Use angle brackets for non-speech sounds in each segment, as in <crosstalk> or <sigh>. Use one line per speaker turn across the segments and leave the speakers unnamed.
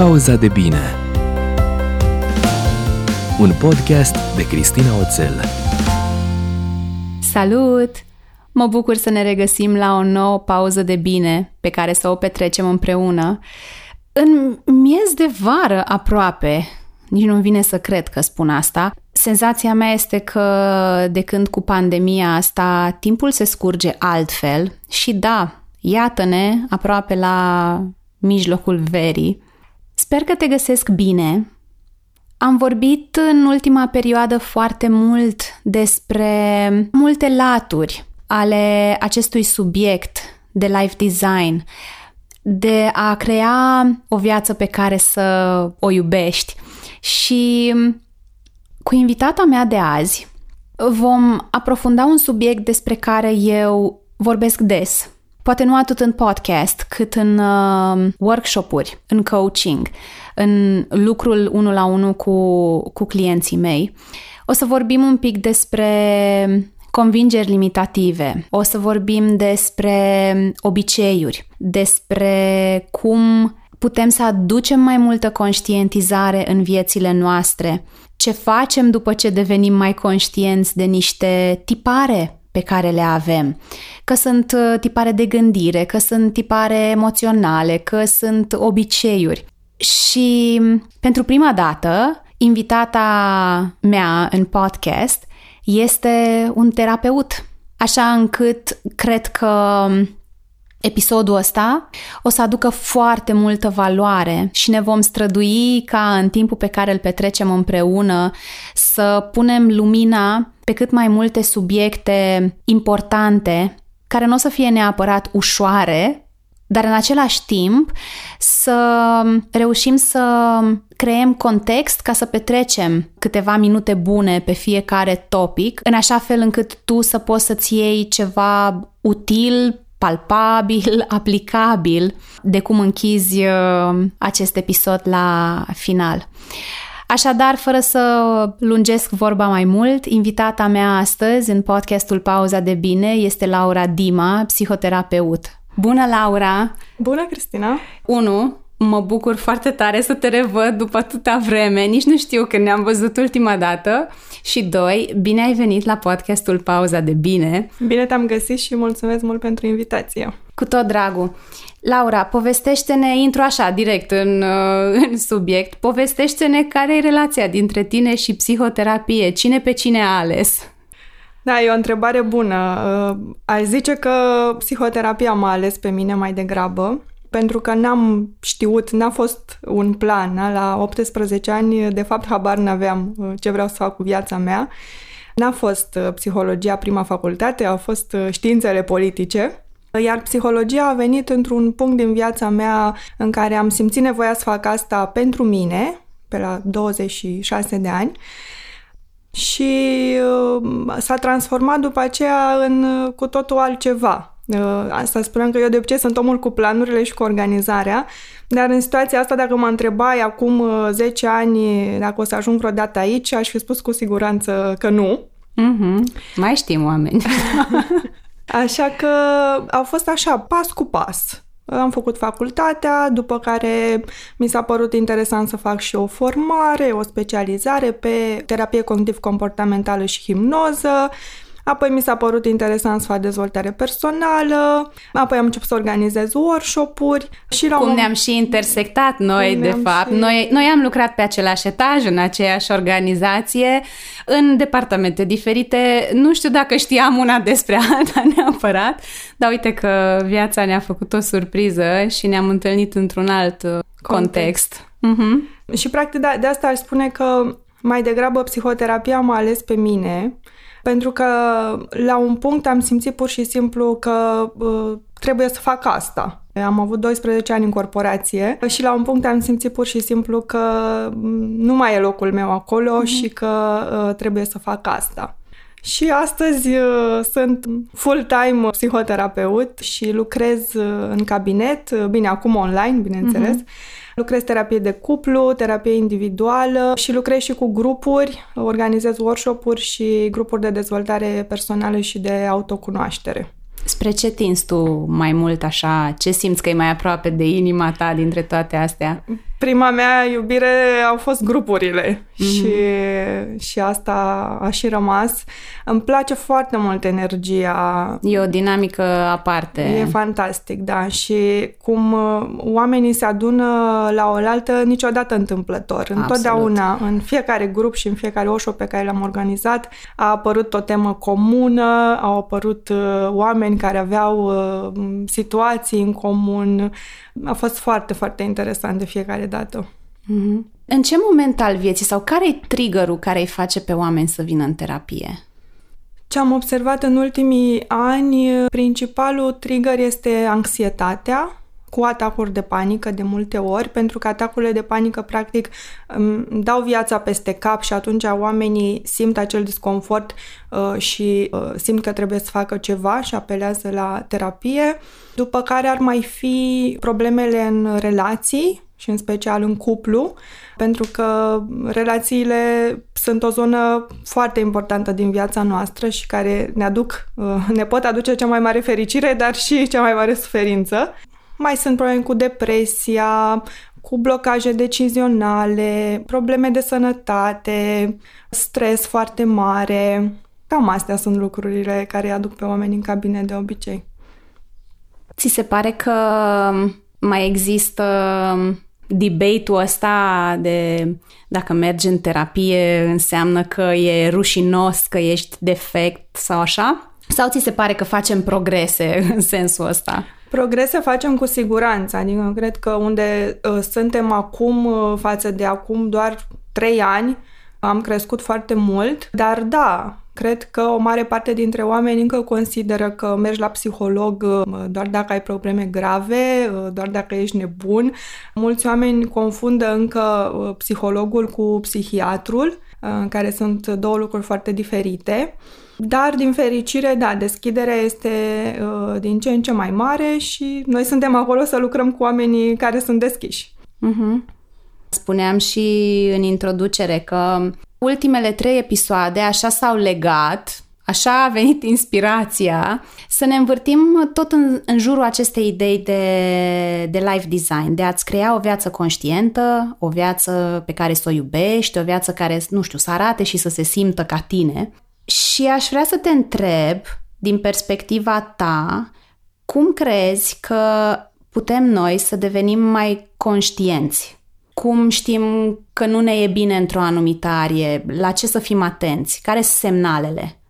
Pauza de bine Un podcast de Cristina Oțel
Salut! Mă bucur să ne regăsim la o nouă pauză de bine pe care să o petrecem împreună. În miez de vară aproape, nici nu vine să cred că spun asta, senzația mea este că de când cu pandemia asta timpul se scurge altfel și da, iată-ne aproape la mijlocul verii. Sper că te găsesc bine. Am vorbit în ultima perioadă foarte mult despre multe laturi ale acestui subiect de life design, de a crea o viață pe care să o iubești. Și cu invitata mea de azi vom aprofunda un subiect despre care eu vorbesc des Poate nu atât în podcast, cât în uh, workshop-uri, în coaching, în lucrul unul la unul cu, cu clienții mei. O să vorbim un pic despre convingeri limitative, o să vorbim despre obiceiuri, despre cum putem să aducem mai multă conștientizare în viețile noastre, ce facem după ce devenim mai conștienți de niște tipare pe care le avem. Că sunt uh, tipare de gândire, că sunt tipare emoționale, că sunt obiceiuri. Și mm, pentru prima dată, invitata mea în podcast este un terapeut. Așa încât cred că mm, episodul ăsta o să aducă foarte multă valoare și ne vom strădui ca în timpul pe care îl petrecem împreună să punem lumina pe cât mai multe subiecte importante care nu o să fie neapărat ușoare, dar în același timp să reușim să creăm context ca să petrecem câteva minute bune pe fiecare topic, în așa fel încât tu să poți să-ți iei ceva util, palpabil, <laughs> aplicabil de cum închizi uh, acest episod la final. Așadar, fără să lungesc vorba mai mult, invitata mea astăzi în podcastul Pauza de Bine este Laura Dima, psihoterapeut. Bună, Laura!
Bună, Cristina!
1. Mă bucur foarte tare să te revăd după atâta vreme, nici nu știu când ne-am văzut ultima dată. Și doi, bine ai venit la podcastul Pauza de Bine.
Bine te-am găsit și mulțumesc mult pentru invitație.
Cu tot dragul. Laura, povestește-ne, intru așa, direct în, uh, în subiect, povestește-ne care e relația dintre tine și psihoterapie, cine pe cine a ales?
Da, e o întrebare bună. Uh, aș zice că psihoterapia m-a ales pe mine mai degrabă, pentru că n-am știut, n-a fost un plan. La 18 ani, de fapt, habar n-aveam uh, ce vreau să fac cu viața mea. N-a fost psihologia prima facultate, au fost științele politice. Iar psihologia a venit într-un punct din viața mea în care am simțit nevoia să fac asta pentru mine, pe la 26 de ani, și uh, s-a transformat după aceea în uh, cu totul altceva. Uh, asta spuneam că eu de obicei sunt omul cu planurile și cu organizarea, dar în situația asta, dacă mă întrebai acum 10 ani dacă o să ajung vreodată aici, aș fi spus cu siguranță că nu.
Mm-hmm. Mai știm oameni. <laughs>
Așa că au fost așa, pas cu pas. Am făcut facultatea, după care mi s-a părut interesant să fac și o formare, o specializare pe terapie cognitiv-comportamentală și hipnoză. Apoi mi s-a părut interesant să fac dezvoltare personală, apoi am început să organizez workshop-uri și la
Cum un... ne-am și intersectat noi, de fapt. Și... Noi, noi am lucrat pe același etaj, în aceeași organizație, în departamente diferite. Nu știu dacă știam una despre alta <laughs> neapărat, dar uite că viața ne-a făcut o surpriză și ne-am întâlnit într-un alt uh, context. context.
Uh-huh. Și practic de, de asta aș spune că mai degrabă psihoterapia m-a ales pe mine pentru că la un punct am simțit pur și simplu că uh, trebuie să fac asta. Am avut 12 ani în corporație și la un punct am simțit pur și simplu că nu mai e locul meu acolo uh-huh. și că uh, trebuie să fac asta. Și astăzi uh, sunt full-time psihoterapeut și lucrez uh, în cabinet, uh, bine, acum online, bineînțeles, uh-huh Lucrez terapie de cuplu, terapie individuală și lucrez și cu grupuri, organizez workshop-uri și grupuri de dezvoltare personală și de autocunoaștere.
Spre ce tinzi tu mai mult așa? Ce simți că e mai aproape de inima ta dintre toate astea?
Prima mea iubire au fost grupurile mm-hmm. și, și asta a și rămas. Îmi place foarte mult energia.
E o dinamică aparte.
E fantastic, da. Și cum uh, oamenii se adună la oaltă niciodată întâmplător. Absolut. Întotdeauna, în fiecare grup și în fiecare oșo pe care l-am organizat, a apărut o temă comună, au apărut uh, oameni care aveau uh, situații în comun. A fost foarte, foarte interesant de fiecare dată.
Mm-hmm. În ce moment al vieții sau care e triggerul care îi face pe oameni să vină în terapie?
Ce am observat în ultimii ani, principalul trigger este anxietatea, cu atacuri de panică de multe ori, pentru că atacurile de panică practic dau viața peste cap și atunci oamenii simt acel disconfort uh, și uh, simt că trebuie să facă ceva și apelează la terapie. După care ar mai fi problemele în relații, și în special în cuplu, pentru că relațiile sunt o zonă foarte importantă din viața noastră și care ne aduc, uh, ne pot aduce cea mai mare fericire, dar și cea mai mare suferință. Mai sunt probleme cu depresia, cu blocaje decizionale, probleme de sănătate, stres foarte mare. Cam astea sunt lucrurile care aduc pe oameni în cabine de obicei.
Ți se pare că mai există debate-ul ăsta de dacă mergi în terapie înseamnă că e rușinos, că ești defect sau așa? Sau ți se pare că facem progrese în sensul ăsta?
Progrese facem cu siguranță, adică cred că unde uh, suntem acum uh, față de acum doar trei ani, am crescut foarte mult, dar da, cred că o mare parte dintre oameni încă consideră că mergi la psiholog uh, doar dacă ai probleme grave, uh, doar dacă ești nebun. Mulți oameni confundă încă uh, psihologul cu psihiatrul, care sunt două lucruri foarte diferite. Dar, din fericire, da, deschiderea este uh, din ce în ce mai mare și noi suntem acolo să lucrăm cu oamenii care sunt deschiși. Uh-huh.
Spuneam și în introducere că ultimele trei episoade așa s-au legat, așa a venit inspirația să ne învârtim tot în, în jurul acestei idei de, de life design, de a-ți crea o viață conștientă, o viață pe care să o iubești, o viață care, nu știu, să arate și să se simtă ca tine. Și aș vrea să te întreb, din perspectiva ta, cum crezi că putem noi să devenim mai conștienți cum știm că nu ne e bine într-o anumită arie? La ce să fim atenți? Care sunt semnalele?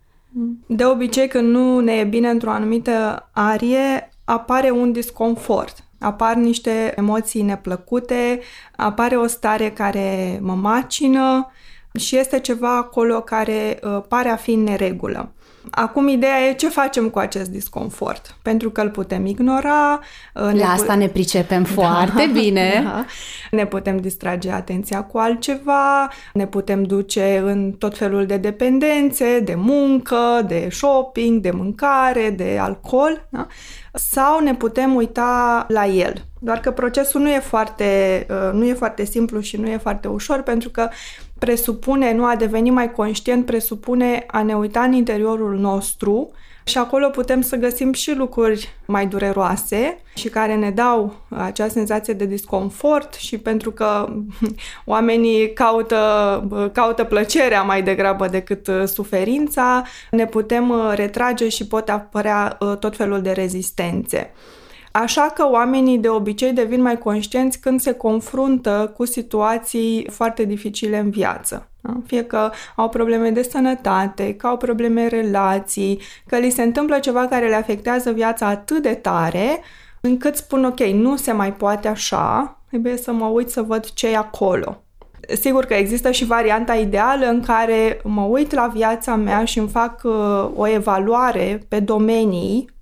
De obicei, când nu ne e bine într-o anumită arie, apare un disconfort. Apar niște emoții neplăcute, apare o stare care mă macină și este ceva acolo care uh, pare a fi în neregulă. Acum, ideea e ce facem cu acest disconfort, pentru că îl putem ignora.
Uh, La asta pu- ne pricepem da. foarte da, bine. <laughs> Da.
Ne putem distrage atenția cu altceva, ne putem duce în tot felul de dependențe, de muncă, de shopping, de mâncare, de alcool, da? sau ne putem uita la el. Doar că procesul nu e foarte, uh, nu e foarte simplu și nu e foarte ușor, pentru că presupune, nu a deveni mai conștient, presupune a ne uita în interiorul nostru și acolo putem să găsim și lucruri mai dureroase și care ne dau acea senzație de disconfort și pentru că <laughs> oamenii caută, caută plăcerea mai degrabă decât uh, suferința, ne putem uh, retrage și pot apărea uh, tot felul de rezistențe. Așa că oamenii de obicei devin mai conștienți când se confruntă cu situații foarte dificile în viață. Da? Fie că au probleme de sănătate, că au probleme în relații, că li se întâmplă ceva care le afectează viața atât de tare încât spun ok, nu se mai poate așa, trebuie să mă uit să văd ce e acolo. Sigur că există și varianta ideală în care mă uit la viața mea și îmi fac uh, o evaluare pe domenii Uh,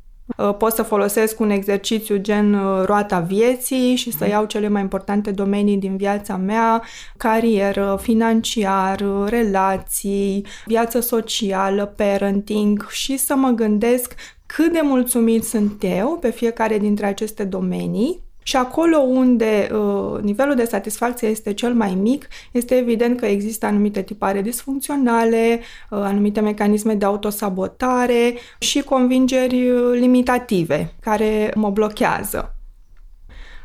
pot să folosesc un exercițiu gen uh, roata vieții și să iau cele mai importante domenii din viața mea, carieră, financiar, relații, viață socială, parenting și să mă gândesc cât de mulțumit sunt eu pe fiecare dintre aceste domenii și acolo unde uh, nivelul de satisfacție este cel mai mic, este evident că există anumite tipare disfuncționale, uh, anumite mecanisme de autosabotare și convingeri uh, limitative care mă blochează.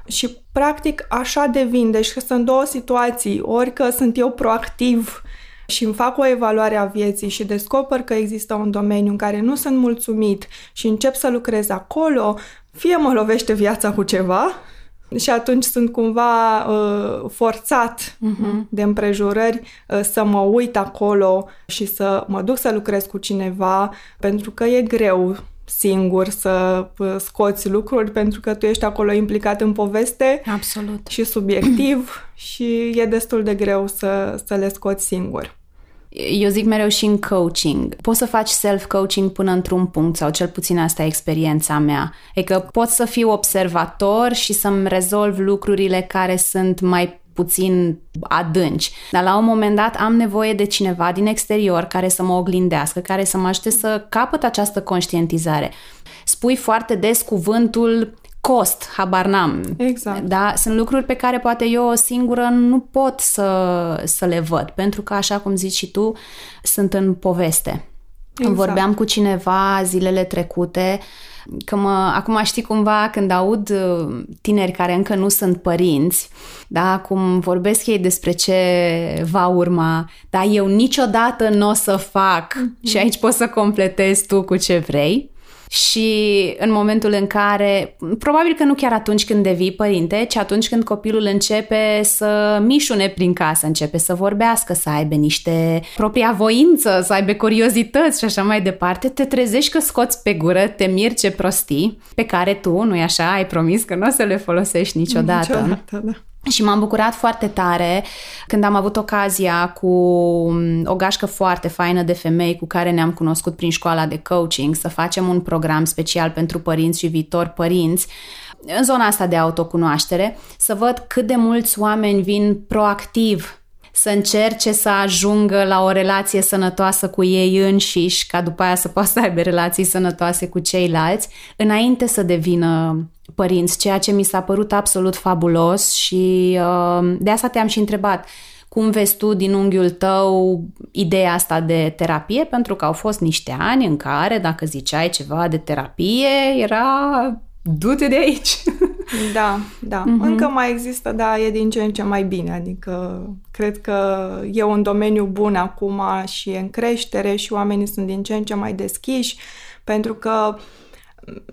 Și practic așa devin, deci că sunt două situații, ori că sunt eu proactiv și îmi fac o evaluare a vieții și descoper că există un domeniu în care nu sunt mulțumit și încep să lucrez acolo, fie mă lovește viața cu ceva și atunci sunt cumva uh, forțat uh-huh. de împrejurări uh, să mă uit acolo și să mă duc să lucrez cu cineva pentru că e greu singur să uh, scoți lucruri pentru că tu ești acolo implicat în poveste
Absolut.
și subiectiv <clears throat> și e destul de greu să, să le scoți singur.
Eu zic mereu și în coaching. Poți să faci self-coaching până într-un punct, sau cel puțin asta e experiența mea. E că pot să fiu observator și să-mi rezolv lucrurile care sunt mai puțin adânci. Dar la un moment dat am nevoie de cineva din exterior care să mă oglindească, care să mă ajute să capăt această conștientizare. Spui foarte des cuvântul cost, habar n-am.
Exact.
Da? Sunt lucruri pe care poate eu o singură nu pot să, să le văd, pentru că, așa cum zici și tu, sunt în poveste. Exact. Vorbeam cu cineva zilele trecute că mă, acum știi cumva când aud uh, tineri care încă nu sunt părinți, da, cum vorbesc ei despre ce va urma, da, eu niciodată nu o să fac mm-hmm. și aici poți să completezi tu cu ce vrei și în momentul în care, probabil că nu chiar atunci când devii părinte, ci atunci când copilul începe să mișune prin casă, începe să vorbească, să aibă niște propria voință, să aibă curiozități și așa mai departe, te trezești că scoți pe gură, te mirți ce prostii, pe care tu, nu-i așa, ai promis că nu o să le folosești niciodată.
Niciodată, da.
Și m-am bucurat foarte tare când am avut ocazia cu o gașcă foarte faină de femei cu care ne-am cunoscut prin școala de coaching să facem un program special pentru părinți și viitori părinți în zona asta de autocunoaștere, să văd cât de mulți oameni vin proactiv să încerce să ajungă la o relație sănătoasă cu ei înșiși, ca după aia să poată să aibă relații sănătoase cu ceilalți, înainte să devină părinți, ceea ce mi s-a părut absolut fabulos și uh, de asta te-am și întrebat cum vezi tu din unghiul tău ideea asta de terapie, pentru că au fost niște ani în care dacă ziceai ceva de terapie era du-te de aici. <laughs>
Da, da. Uh-huh. Încă mai există, dar e din ce în ce mai bine. Adică cred că e un domeniu bun acum și e în creștere și oamenii sunt din ce în ce mai deschiși pentru că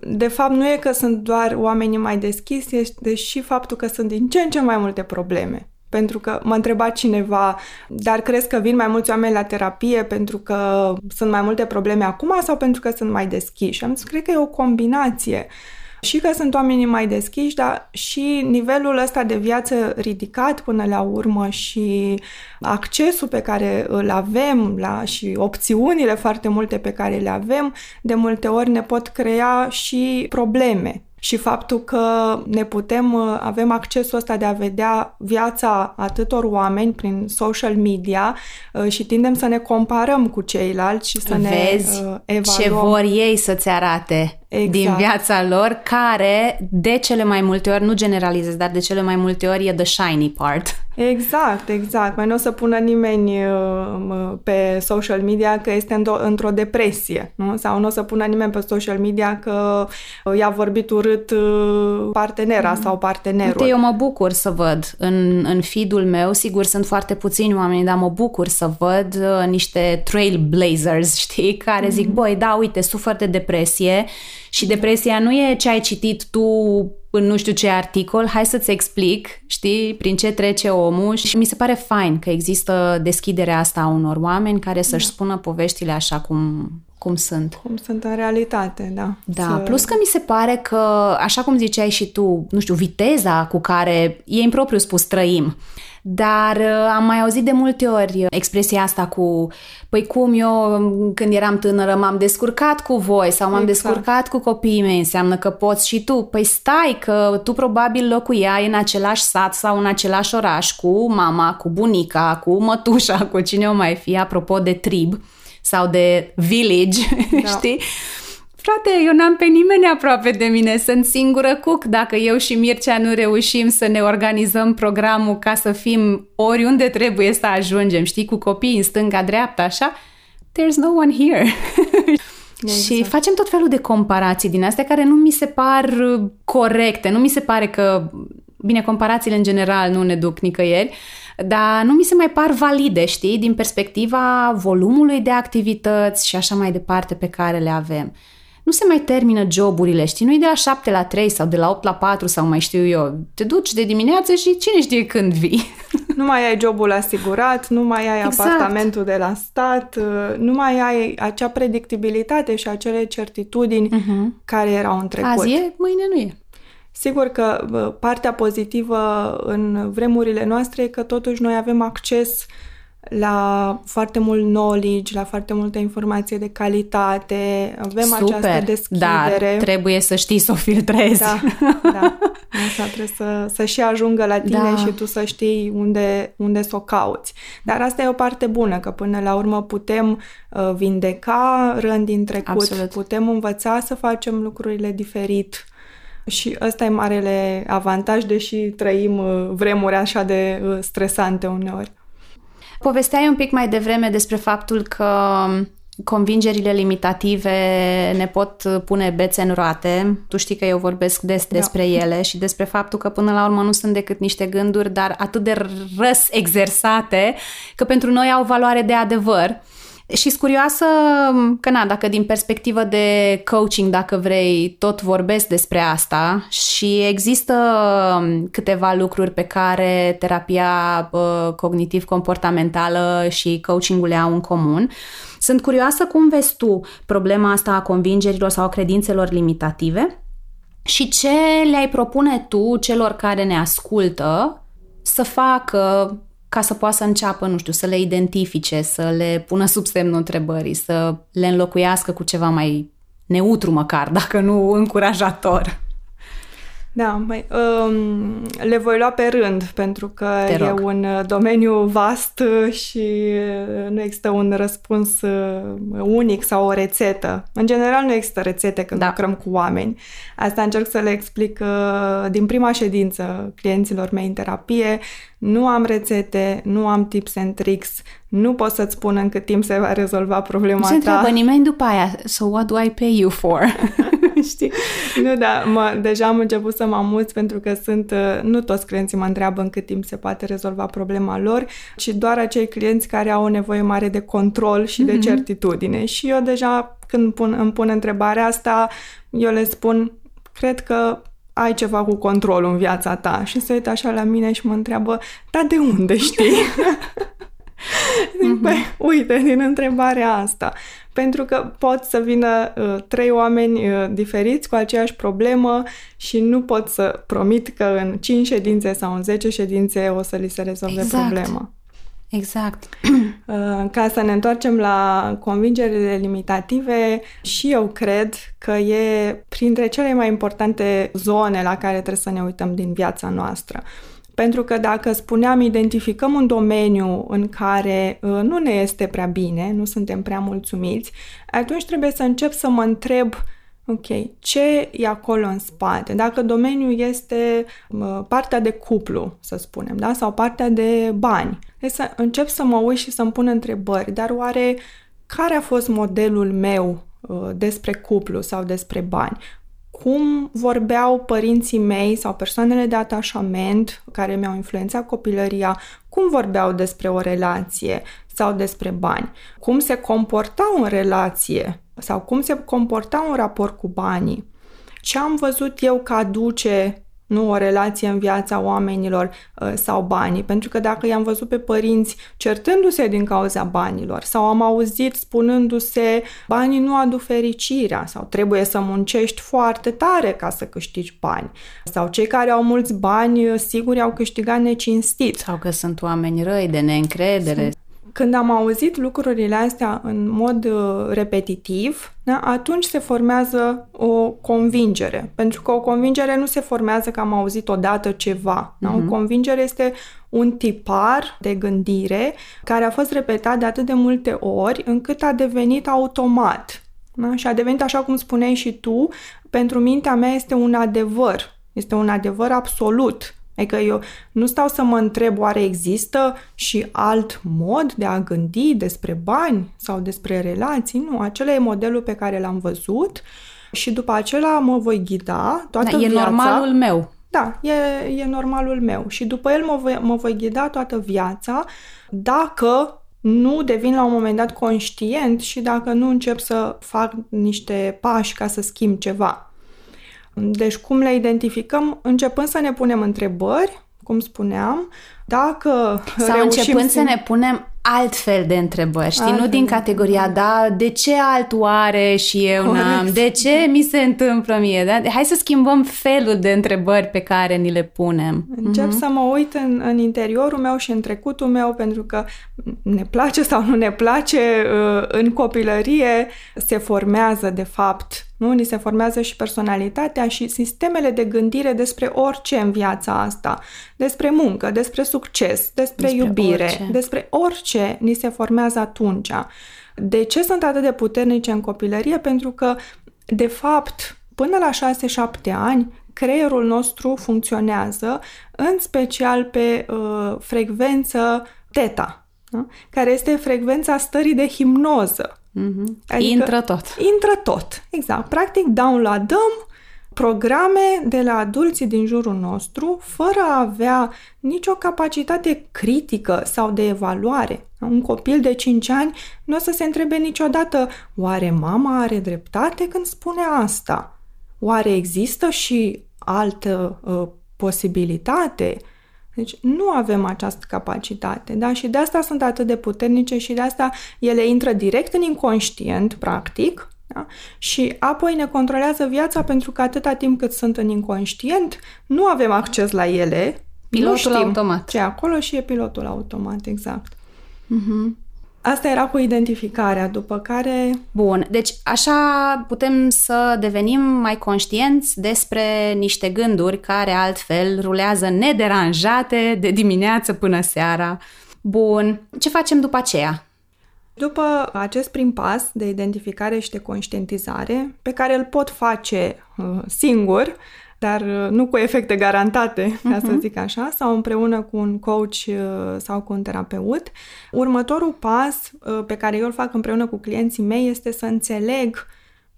de fapt nu e că sunt doar oamenii mai deschiși, este și faptul că sunt din ce în ce mai multe probleme. Pentru că m-a întrebat cineva, dar crezi că vin mai mulți oameni la terapie pentru că sunt mai multe probleme acum sau pentru că sunt mai deschiși? Am zis, cred că e o combinație. Și că sunt oamenii mai deschiși, dar și nivelul ăsta de viață ridicat până la urmă și accesul pe care îl avem la, și opțiunile foarte multe pe care le avem, de multe ori ne pot crea și probleme și faptul că ne putem, avem accesul ăsta de a vedea viața atâtor oameni prin social media uh, și tindem să ne comparăm cu ceilalți și să
Vezi
ne evaluăm.
ce vor ei să-ți arate exact. din viața lor, care de cele mai multe ori, nu generalizez, dar de cele mai multe ori e the shiny part.
Exact, exact. Mai nu o să pună nimeni uh, pe social media că este într-o depresie, nu? Sau nu o să pună nimeni pe social media că i-a vorbit urât uh, partenera mm. sau partenerul.
Uite, eu mă bucur să văd în, în feed-ul meu, sigur sunt foarte puțini oameni, dar mă bucur să văd uh, niște trailblazers, <laughs> știi, care mm. zic, băi, da, uite, sufăr de depresie și depresia nu e ce ai citit tu în nu știu ce articol, hai să-ți explic, știi, prin ce trece omul și mi se pare fain că există deschiderea asta a unor oameni care să-și da. spună poveștile așa cum, cum sunt.
Cum sunt în realitate, da.
Da, să... plus că mi se pare că, așa cum ziceai și tu, nu știu, viteza cu care e propriu spus trăim, dar uh, am mai auzit de multe ori expresia asta cu păi cum eu când eram tânără m-am descurcat cu voi sau m-am exact. descurcat cu copiii mei, înseamnă că poți și tu. Păi stai că tu probabil locuiai în același sat sau în același oraș cu mama, cu bunica, cu mătușa, cu cine o mai fi, apropo de trib sau de village, <laughs> da. știi? Frate, eu n-am pe nimeni aproape de mine, sunt singură cuc. Dacă eu și Mircea nu reușim să ne organizăm programul ca să fim oriunde trebuie să ajungem, știi, cu copii în stânga-dreapta, așa, there's no one here. <laughs> Exact. Și facem tot felul de comparații din astea care nu mi se par corecte, nu mi se pare că, bine, comparațiile în general nu ne duc nicăieri, dar nu mi se mai par valide, știi, din perspectiva volumului de activități și așa mai departe pe care le avem. Nu se mai termină joburile, știi, nu e de la 7 la 3 sau de la 8 la 4 sau mai știu eu. Te duci de dimineață și cine știe când vii. <laughs>
Nu mai ai jobul asigurat, nu mai ai exact. apartamentul de la stat, nu mai ai acea predictibilitate și acele certitudini uh-huh. care erau în trecut.
Azi e, mâine nu e.
Sigur că partea pozitivă în vremurile noastre e că totuși noi avem acces la foarte mult knowledge, la foarte multă informație de calitate, avem Super, această deschidere.
dar trebuie să știi să o filtrezi.
Da, da. Asta trebuie să, să și ajungă la tine da. și tu să știi unde, unde să o cauți. Dar asta e o parte bună, că până la urmă putem uh, vindeca rând din trecut, Absolut. putem învăța să facem lucrurile diferit și ăsta e marele avantaj, deși trăim uh, vremuri așa de uh, stresante uneori.
Povesteai un pic mai devreme despre faptul că convingerile limitative ne pot pune bețe în roate. Tu știi că eu vorbesc des da. despre ele și despre faptul că până la urmă nu sunt decât niște gânduri, dar atât de răs exersate că pentru noi au valoare de adevăr. Și curioasă că, na, dacă din perspectivă de coaching, dacă vrei, tot vorbesc despre asta și există um, câteva lucruri pe care terapia uh, cognitiv-comportamentală și coachingul le au în comun. Sunt curioasă cum vezi tu problema asta a convingerilor sau a credințelor limitative și ce le-ai propune tu celor care ne ascultă să facă ca să poată să înceapă, nu știu, să le identifice, să le pună sub semnul întrebării, să le înlocuiască cu ceva mai neutru măcar, <laughs> dacă nu încurajator.
Da, mai, um, le voi lua pe rând, pentru că e un uh, domeniu vast și uh, nu există un răspuns uh, unic sau o rețetă. În general nu există rețete când da. lucrăm cu oameni. Asta încerc să le explic din prima ședință clienților mei în terapie. Nu am rețete, nu am tips and tricks, nu pot să-ți spun în cât timp se va rezolva problema
se ta. Se nimeni după aia, so what do I pay you for? <laughs>
Știi? Nu, da, mă, deja am început să mă amuț pentru că sunt, uh, nu toți clienții mă întreabă în cât timp se poate rezolva problema lor, ci doar acei clienți care au o nevoie mare de control și mm-hmm. de mhm. certitudine. Și eu deja când pun, îmi pun întrebarea asta, eu le spun, cred că ai ceva cu controlul în viața ta și se uită așa la mine și mă întreabă, dar de unde știi? <laughs> Zic, mm-hmm. păi, uite, din întrebarea asta. Pentru că pot să vină uh, trei oameni uh, diferiți cu aceeași problemă și nu pot să promit că în 5 ședințe sau în 10 ședințe o să li se rezolve exact. problema.
Exact. <clears throat>
Uh, ca să ne întoarcem la convingerile limitative, și eu cred că e printre cele mai importante zone la care trebuie să ne uităm din viața noastră. Pentru că dacă spuneam, identificăm un domeniu în care uh, nu ne este prea bine, nu suntem prea mulțumiți, atunci trebuie să încep să mă întreb Ok, ce e acolo în spate? Dacă domeniul este uh, partea de cuplu, să spunem, da? sau partea de bani, trebuie să încep să mă uit și să-mi pun întrebări, dar oare care a fost modelul meu uh, despre cuplu sau despre bani? cum vorbeau părinții mei sau persoanele de atașament care mi-au influențat copilăria, cum vorbeau despre o relație sau despre bani, cum se comportau în relație sau cum se comportau în raport cu banii, ce am văzut eu că aduce nu o relație în viața oamenilor uh, sau banii. Pentru că dacă i-am văzut pe părinți certându-se din cauza banilor sau am auzit spunându-se banii nu aduc fericirea sau trebuie să muncești foarte tare ca să câștigi bani sau cei care au mulți bani uh, sigur au câștigat necinstit.
Sau că sunt oameni răi de neîncredere. Sunt
când am auzit lucrurile astea în mod uh, repetitiv, da, atunci se formează o convingere. Pentru că o convingere nu se formează că am auzit odată ceva. Da? Uh-huh. O mhm. convingere este un tipar de gândire care a fost repetat de atât de multe ori încât a devenit automat. Da? Și a devenit, așa cum spuneai și tu, pentru mintea mea este un adevăr. Este un adevăr absolut Adică eu nu stau să mă întreb oare există și alt mod de a gândi despre bani sau despre relații. Nu, acela e modelul pe care l-am văzut și după acela mă voi ghida toată
da,
viața.
E normalul meu.
Da, e, e normalul meu și după el mă voi, mă voi ghida toată viața dacă nu devin la un moment dat conștient și dacă nu încep să fac niște pași ca să schimb ceva. Deci cum le identificăm? Începând să ne punem întrebări, cum spuneam, dacă
Sau începând să... să ne punem altfel de întrebări, știi? Altfel. Nu din categoria, da, de ce altul are și eu Corect. n-am? De ce mi se întâmplă mie? Da? Hai să schimbăm felul de întrebări pe care ni le punem.
Încep uh-huh. să mă uit în, în interiorul meu și în trecutul meu pentru că ne place sau nu ne place, uh, în copilărie se formează de fapt nu? Ni se formează și personalitatea și sistemele de gândire despre orice în viața asta. Despre muncă, despre succes, despre, despre iubire, orice. despre orice ni se formează atunci. De ce sunt atât de puternice în copilărie? Pentru că, de fapt, până la 6-7 ani, creierul nostru funcționează în special pe uh, frecvență teta, da? care este frecvența stării de hipnoză.
Mm-hmm. Adică intră tot.
Intră tot, exact. Practic downloadăm programe de la adulții din jurul nostru fără a avea nicio capacitate critică sau de evaluare. Un copil de 5 ani nu o să se întrebe niciodată oare mama are dreptate când spune asta? Oare există și altă uh, posibilitate? Deci nu avem această capacitate, da? Și de asta sunt atât de puternice și de asta ele intră direct în inconștient, practic, da? Și apoi ne controlează viața pentru că atâta timp cât sunt în inconștient, nu avem acces la ele.
Pilotul automat.
Ce acolo și e pilotul automat, exact. Uh-huh. Asta era cu identificarea, după care...
Bun, deci așa putem să devenim mai conștienți despre niște gânduri care altfel rulează nederanjate de dimineață până seara. Bun, ce facem după aceea?
După acest prim pas de identificare și de conștientizare, pe care îl pot face uh, singur, dar uh, nu cu efecte garantate, ca uh-huh. să mhm. zic așa, sau împreună cu un coach uh, sau cu un terapeut. Următorul pas uh, pe care eu îl fac împreună cu clienții mei este să înțeleg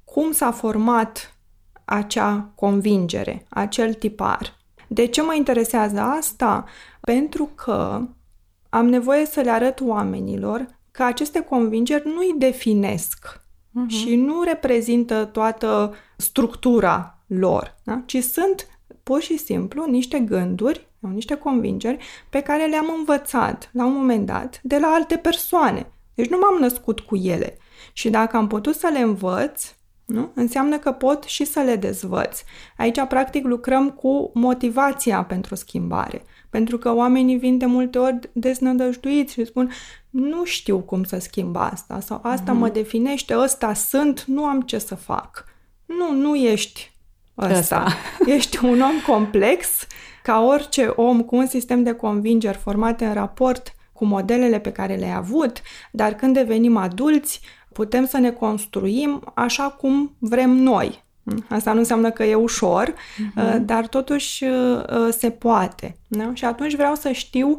cum s-a format acea convingere, acel tipar. De ce mă interesează asta? Pentru că am nevoie să le arăt oamenilor că aceste convingeri nu îi definesc uh-huh. și nu reprezintă toată structura lor, da? ci sunt pur și simplu niște gânduri, niște convingeri pe care le-am învățat la un moment dat de la alte persoane. Deci nu m-am născut cu ele. Și dacă am putut să le învăț, nu? înseamnă că pot și să le dezvăț. Aici, practic, lucrăm cu motivația pentru schimbare. Pentru că oamenii vin de multe ori deznădăjduiți și spun nu știu cum să schimb asta sau asta mm-hmm. mă definește, ăsta sunt, nu am ce să fac. Nu, nu ești ăsta. ăsta. <laughs> Ești un om complex, ca orice om cu un sistem de convingeri formate în raport cu modelele pe care le-ai avut, dar când devenim adulți, putem să ne construim așa cum vrem noi. Asta nu înseamnă că e ușor, uh-huh. dar totuși uh, se poate. Da? Și atunci vreau să știu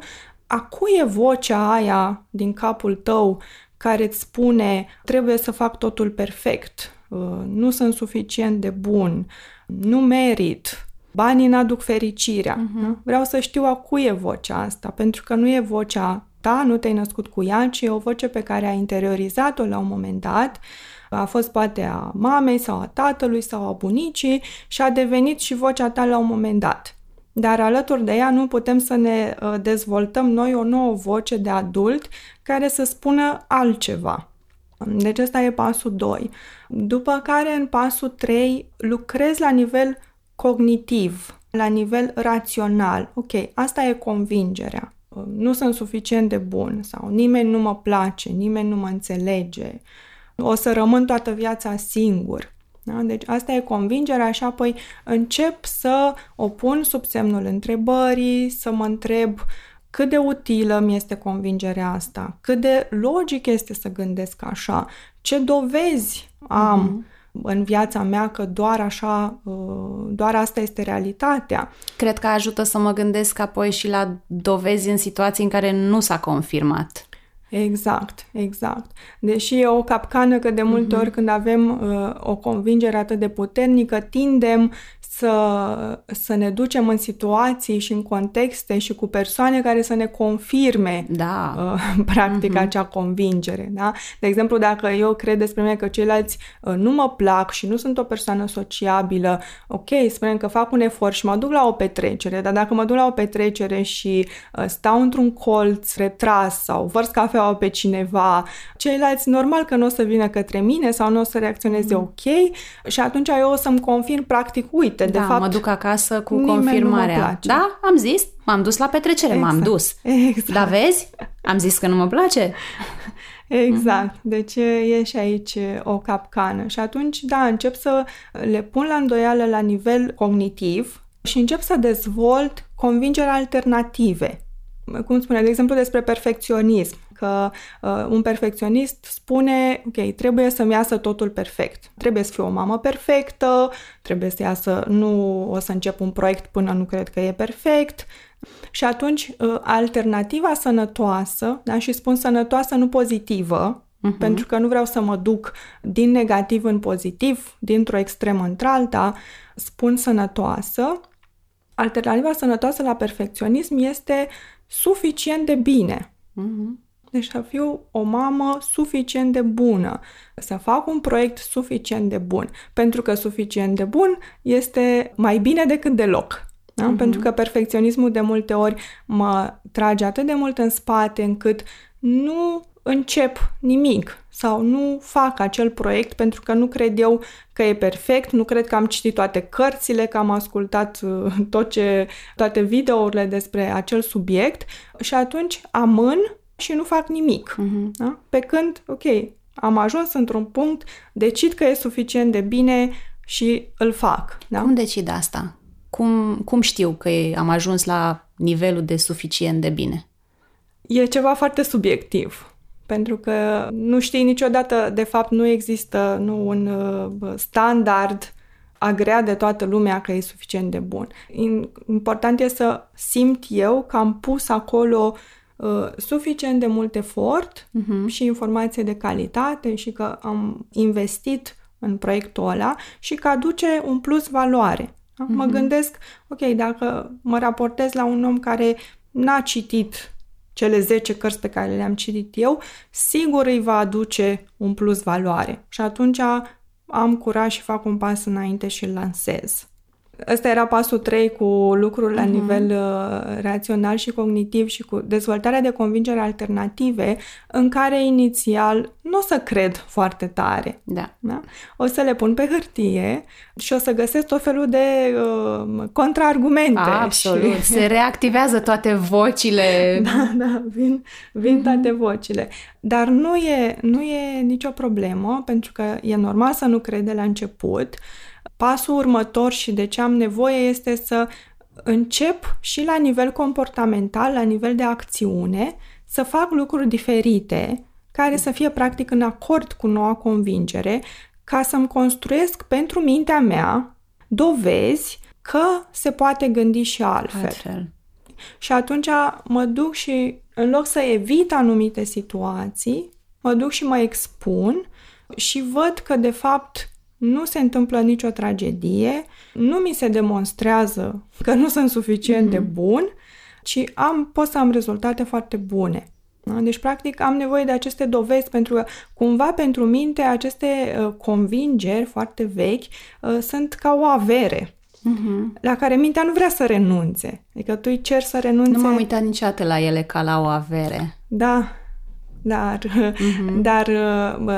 a cui e vocea aia din capul tău care îți spune trebuie să fac totul perfect, uh, nu sunt suficient de bun, nu merit, banii n-aduc fericirea. Uh-huh. Vreau să știu a cui e vocea asta, pentru că nu e vocea ta, nu te-ai născut cu ea, ci e o voce pe care ai interiorizat-o la un moment dat, a fost poate a mamei sau a tatălui sau a bunicii și a devenit și vocea ta la un moment dat. Dar alături de ea nu putem să ne uh, dezvoltăm noi o nouă voce de adult care să spună altceva. Deci ăsta e pasul 2. După care în pasul 3 lucrez la nivel cognitiv, la nivel rațional. Ok, asta e convingerea. Nu sunt suficient de bun sau nimeni nu mă place, nimeni nu mă înțelege. O să rămân toată viața singur. Da? Deci asta e convingerea și apoi încep să o pun sub semnul întrebării, să mă întreb cât de utilă mi este convingerea asta, cât de logic este să gândesc așa, ce dovezi am în viața mea că doar așa, uh, doar asta este realitatea.
Cred că ajută să mă gândesc apoi și la dovezi în situații în care nu s-a confirmat.
Exact, exact. Deși e o capcană că de multe uh-huh. ori când avem uh, o convingere atât de puternică, tindem să, să ne ducem în situații și în contexte și cu persoane care să ne confirme
da.
uh, <laughs> practic uh-huh. acea convingere. Da? De exemplu, dacă eu cred despre mine că ceilalți uh, nu mă plac și nu sunt o persoană sociabilă, ok, spunem că fac un efort și mă duc la o petrecere, dar dacă mă duc la o petrecere și uh, stau într-un colț retras sau vărs cafeaua pe cineva, ceilalți normal că nu o să vină către mine sau nu o să reacționeze uh-huh. ok și atunci eu o să-mi confirm practic, uite,
uite,
da, de fapt...
mă duc acasă cu confirmarea. Da, am zis, m-am dus la petrecere, exact. m-am dus.
Exact.
Dar vezi, am zis că nu mă place. <laughs>
Exact. Deci e și aici o capcană. Și atunci, da, încep să le pun la îndoială la nivel cognitiv și încep să dezvolt convingeri alternative. Cum spune, de exemplu, despre perfecționism că uh, un perfecționist spune, ok, trebuie să-mi iasă totul perfect. Trebuie să fiu o mamă perfectă, trebuie să iasă, nu o să încep un proiect până nu cred că e perfect. Și atunci, uh, alternativa sănătoasă, da, și spun sănătoasă, nu pozitivă, uh-huh. pentru că nu vreau să mă duc din negativ în pozitiv, dintr-o extremă într-alta, spun sănătoasă. Alternativa sănătoasă la perfecționism este suficient de bine. Uh-huh. Deci să fiu o mamă suficient de bună, să fac un proiect suficient de bun, pentru că suficient de bun este mai bine decât deloc. Da? Uh-huh. Pentru că perfecționismul de multe ori mă trage atât de mult în spate încât nu încep nimic sau nu fac acel proiect pentru că nu cred eu că e perfect, nu cred că am citit toate cărțile, că am ascultat uh, tot ce, toate videourile despre acel subiect și atunci amân și nu fac nimic. Uh-huh. Da? Pe când, ok, am ajuns într-un punct, decid că e suficient de bine și îl fac. Da?
Cum decid asta? Cum, cum știu că am ajuns la nivelul de suficient de bine?
E ceva foarte subiectiv. Pentru că nu știi niciodată, de fapt, nu există nu un uh, standard agreat de toată lumea că e suficient de bun. Important e să simt eu că am pus acolo Uh, suficient de mult efort uh-huh. și informație de calitate și că am investit în proiectul ăla și că aduce un plus valoare. Uh-huh. Mă gândesc, ok, dacă mă raportez la un om care n-a citit cele 10 cărți pe care le-am citit eu, sigur îi va aduce un plus valoare. Și atunci am curaj și fac un pas înainte și îl lansez. Ăsta era pasul 3 cu lucruri la uh-huh. nivel uh, rațional și cognitiv și cu dezvoltarea de convingere alternative în care inițial nu o să cred foarte tare.
Da.
da? O să le pun pe hârtie și o să găsesc tot felul de uh, contraargumente.
Absolut. Și... Se reactivează toate vocile. <laughs>
Da, da, vin, vin uh-huh. toate vocile. Dar nu e, nu e nicio problemă pentru că e normal să nu crede la început. Pasul următor și de ce am nevoie este să încep și la nivel comportamental, la nivel de acțiune, să fac lucruri diferite care să fie practic în acord cu noua convingere, ca să-mi construiesc pentru mintea mea dovezi că se poate gândi și altfel. altfel. Și atunci mă duc și, în loc să evit anumite situații, mă duc și mă expun și văd că, de fapt, nu se întâmplă nicio tragedie, nu mi se demonstrează că nu sunt suficient mm-hmm. de mhm. bun, ci am, pot să am rezultate foarte bune. Da? Deci, practic, am nevoie de aceste dovezi pentru că, cumva, pentru minte, aceste uh, convingeri foarte vechi uh, sunt ca o avere. Uh-huh. La care mintea nu vrea să renunțe. Adică tu îi cer să renunțe. Nu
m-am uitat niciodată la ele ca la o avere.
Da, dar, uh-huh. <laughs> dar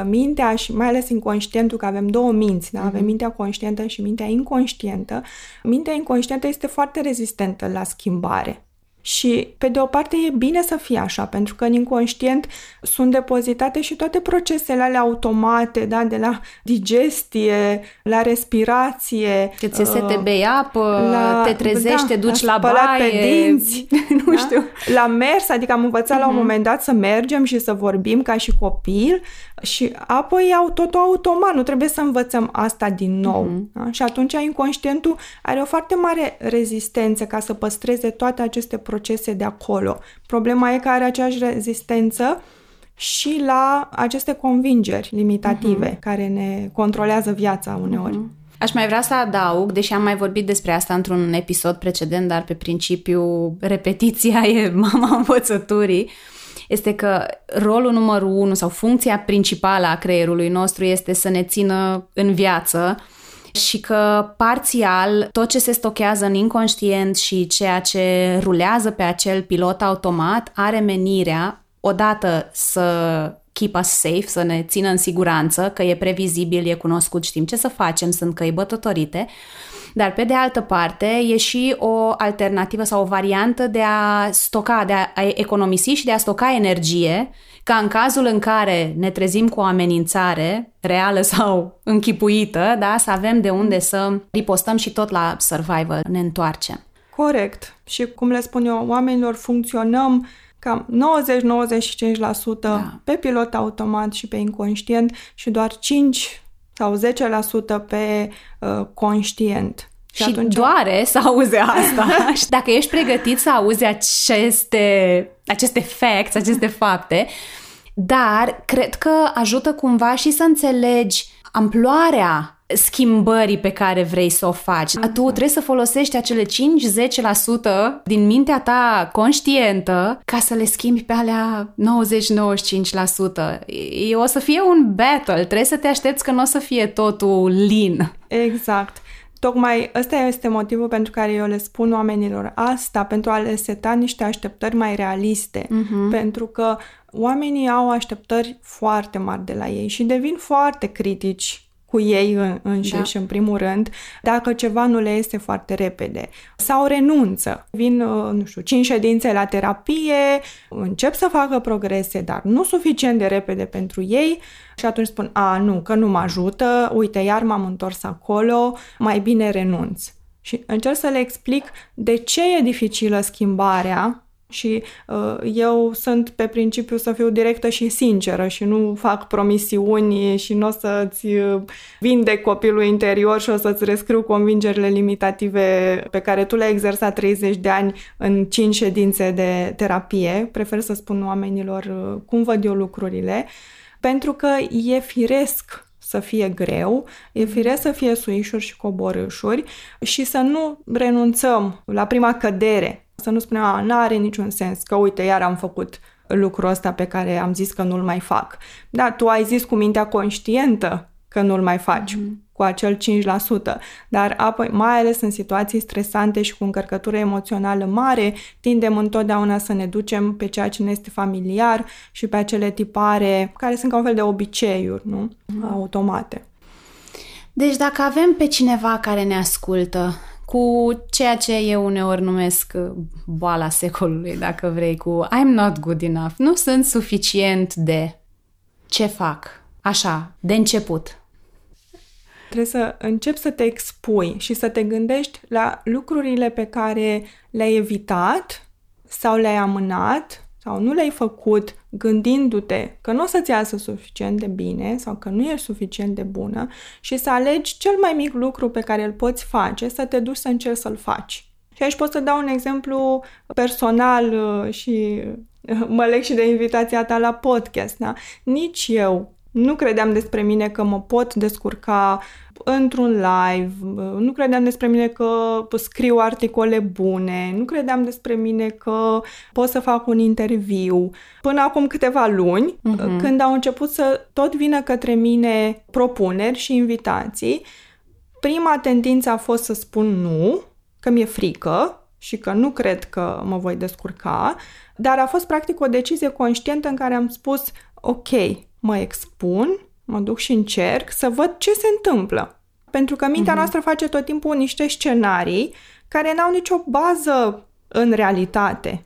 mintea și mai ales inconștientul, că avem două minți, da? avem uh-huh. mintea conștientă și mintea inconștientă, mintea inconștientă este foarte rezistentă la schimbare. Și, pe de o parte, e bine să fie așa, pentru că în inconștient sunt depozitate și toate procesele alea automate, da? de la digestie, la respirație.
Că ți se te bei apă, la, te trezești, da, te duci la,
la
baie.
pe dinți, <laughs>
nu
da?
știu.
La mers, adică am învățat uh-huh. la un moment dat să mergem și să vorbim ca și copil și apoi au totul automat, nu trebuie să învățăm asta din nou. Uh-huh. Da? Și atunci inconștientul are o foarte mare rezistență ca să păstreze toate aceste procese de acolo. Problema e că are aceeași rezistență și la aceste convingeri limitative uh-huh. care ne controlează viața uneori. Uh-huh.
Aș mai vrea să adaug, deși am mai vorbit despre asta într-un episod precedent, dar pe principiu repetiția <laughs> e mama învățăturii, este că rolul numărul unu sau funcția principală a creierului nostru este să ne țină în viață și că parțial tot ce se stochează în inconștient și ceea ce rulează pe acel pilot automat are menirea odată să keep us safe, să ne țină în siguranță, că e previzibil, e cunoscut, știm ce să facem, sunt căi bătătorite, dar pe de altă parte e și o alternativă sau o variantă de a stoca, de a economisi și de a stoca energie ca în cazul în care ne trezim cu o amenințare reală sau închipuită, da, să avem de unde să ripostăm și tot la survival, ne întoarcem.
Corect. Și cum le spun eu, oamenilor funcționăm cam 90-95% da. pe pilot automat și pe inconștient și doar 5 sau 10% pe uh, conștient.
Și, și atunci... doare să auzi asta. <laughs> <laughs> și dacă ești pregătit să auzi aceste, aceste facts, aceste fapte, dar cred că ajută cumva și să înțelegi amploarea schimbării pe care vrei să o faci. Mm-hmm. Tu trebuie să folosești acele 5-10% din mintea ta conștientă ca să le schimbi pe alea 90-95%. E, o să fie un battle, trebuie să te aștepți că nu o să fie totul lin.
Exact. Tocmai ăsta este motivul pentru care eu le spun oamenilor asta, pentru a le seta niște așteptări mai realiste. Uh-huh. Pentru că oamenii au așteptări foarte mari de la ei și devin foarte critici cu ei înșiși, da. în primul rând, dacă ceva nu le este foarte repede. Sau renunță. Vin, uh, nu știu, cinci ședințe la terapie, încep să facă progrese, dar nu suficient de repede pentru ei și atunci spun, a, nu, că nu mă ajută, uite, iar m-am întors acolo, mai bine renunț. Și încerc să le explic de ce e dificilă schimbarea și uh, eu sunt pe principiu să fiu directă și sinceră și nu fac promisiuni și nu o să-ți uh, vinde copilul interior și o să-ți rescriu convingerile limitative pe care tu le-ai exersat 30 de ani în 5 ședințe de terapie. Prefer să spun oamenilor uh, cum văd eu lucrurile, pentru că e firesc să fie greu, e firesc să fie suișuri și coborâșuri și să nu renunțăm la prima cădere să nu spunem, a, n-are niciun sens, că uite, iar am făcut lucrul ăsta pe care am zis că nu-l mai fac. Da, tu ai zis cu mintea conștientă că nu-l mai faci mm-hmm. cu acel 5%, dar apoi, mai ales în situații stresante și cu încărcătură emoțională mare, tindem întotdeauna să ne ducem pe ceea ce ne este familiar și pe acele tipare care sunt ca un fel de obiceiuri, nu? Mm-hmm. Automate.
Deci dacă avem pe cineva care ne ascultă cu ceea ce eu uneori numesc uh, boala secolului, dacă vrei, cu I'm not good enough, nu sunt suficient de ce fac, așa, de început.
Trebuie să începi să te expui și să te gândești la lucrurile pe care le-ai evitat sau le-ai amânat sau nu le-ai făcut gândindu-te că nu o să-ți iasă suficient de bine sau că nu ești suficient de bună și să alegi cel mai mic lucru pe care îl poți face, să te duci să încerci să-l faci. Și aici pot să dau un exemplu personal uh, și uh, mă leg și de invitația ta la podcast. Da? Nici eu nu credeam despre mine că mă pot descurca într-un live, nu credeam despre mine că scriu articole bune, nu credeam despre mine că pot să fac un interviu. Până acum câteva luni, uh-huh. când au început să tot vină către mine propuneri și invitații, prima tendință a fost să spun nu, că mi-e frică și că nu cred că mă voi descurca, dar a fost practic o decizie conștientă în care am spus ok, mă expun, mă duc și încerc să văd ce se întâmplă. Pentru că mintea uh-huh. noastră face tot timpul niște scenarii care n-au nicio bază în realitate.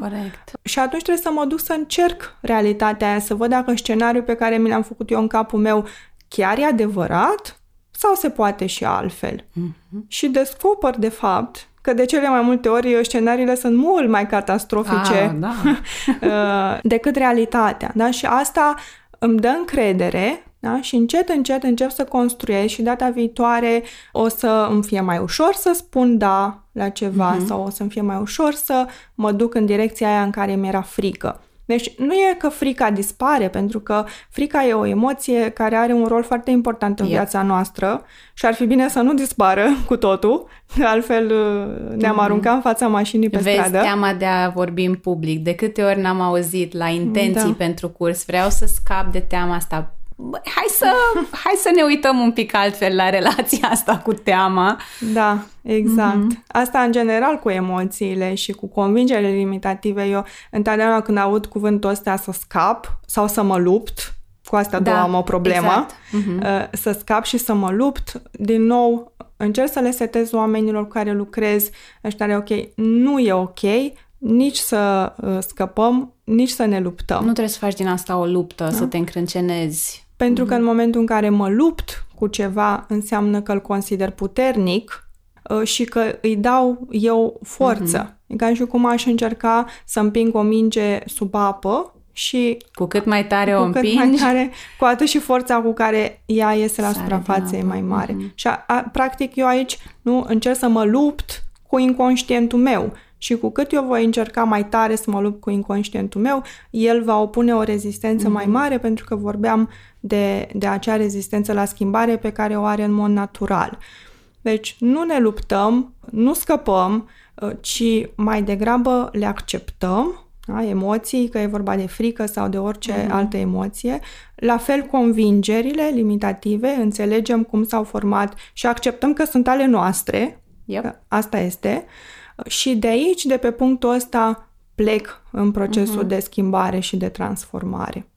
Corect.
Și atunci trebuie să mă duc să încerc realitatea aia, să văd dacă scenariul pe care mi l-am făcut eu în capul meu chiar e adevărat sau se poate și altfel. Mm-hmm. Și descoper, de fapt, că de cele mai multe ori scenariile sunt mult mai catastrofice
Ah, da. <laughs>
uh, decât realitatea. Da? Și asta îmi dă încredere da? și încet, încet încep să construiesc și data viitoare o să îmi fie mai ușor să spun da la ceva uh-huh. sau o să-mi fie mai ușor să mă duc în direcția aia în care mi-era frică. Deci nu e că frica dispare, pentru că frica e o emoție care are un rol foarte important în
Yep.
viața noastră și ar fi bine să nu dispară cu totul, altfel uh, ne-am aruncat în fața mașinii pe
Vezi
stradă.
teama de a vorbi în public. De câte ori n-am auzit la intenții
Da.
pentru curs, vreau să scap de teama asta. Băi, hai să, <laughs> hai să ne uităm un pic altfel la relația asta cu teama.
Da, exact. Mm-hmm. Asta în general cu emoțiile și cu convingerile limitative. Eu întotdeauna când aud cuvântul ăsta să scap sau să mă lupt, cu asta
Da,
două am o problemă,
exact. Mhm.
uh, să scap și să mă lupt, din nou încerc să le setez oamenilor cu care lucrez, ăștia ok, nu e ok nici să uh, scăpăm, nici să ne luptăm.
Nu trebuie să faci din asta o luptă, să te încrâncenezi.
Pentru că în momentul în care mă lupt cu ceva, înseamnă că îl consider puternic uh, și că îi dau eu forță. E ca și cum aș încerca să împing o minge sub apă și
Cu cât mai tare o
cu cât
împingi,
mai tare, cu atât și forța cu care ea iese la
Sare
suprafață
din
e
apă.
mai mare. Și a, a, practic eu aici nu încerc să mă lupt cu inconștientul meu. Și cu cât eu voi încerca mai tare să mă lupt cu inconștientul meu, el va opune o rezistență mai mare pentru că vorbeam de, de acea rezistență la schimbare pe care o are în mod natural. Deci nu ne luptăm, nu scăpăm, uh, ci mai degrabă le acceptăm, da? emoții, că e vorba de frică sau de orice uh-huh. altă emoție. La fel, convingerile limitative, înțelegem cum s-au format și acceptăm că sunt ale noastre,
Yep.
că asta este, și de aici, de pe punctul ăsta, plec în procesul uh-huh. de schimbare și de transformare.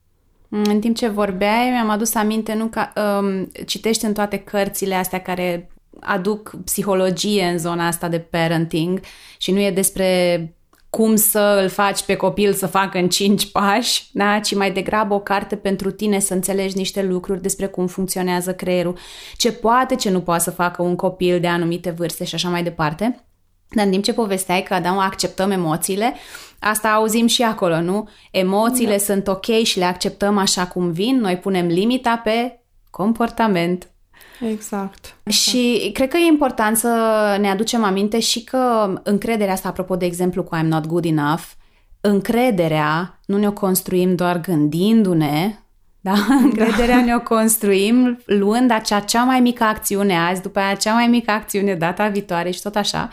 În timp ce vorbeai, mi-am adus aminte, nu ca um, citești în toate cărțile astea care aduc psihologie în zona asta de parenting și nu e despre cum să îl faci pe copil să facă în cinci pași, da? ci mai degrabă o carte pentru tine să înțelegi niște lucruri despre cum funcționează creierul, ce poate, ce nu poate să facă un copil de anumite vârste și așa mai departe. Dar în timp ce povesteai că, da, mă, acceptăm emoțiile, asta auzim și acolo, nu? Emoțiile da. sunt ok și le acceptăm așa cum vin, noi punem limita pe comportament.
Exact.
Și cred că e important să ne aducem aminte și că încrederea asta, apropo de exemplu cu I'm not good enough, încrederea nu ne-o construim doar gândindu-ne, da? Încrederea ne-o construim luând acea cea mai mică acțiune azi, după aia cea mai mică acțiune data viitoare și tot așa.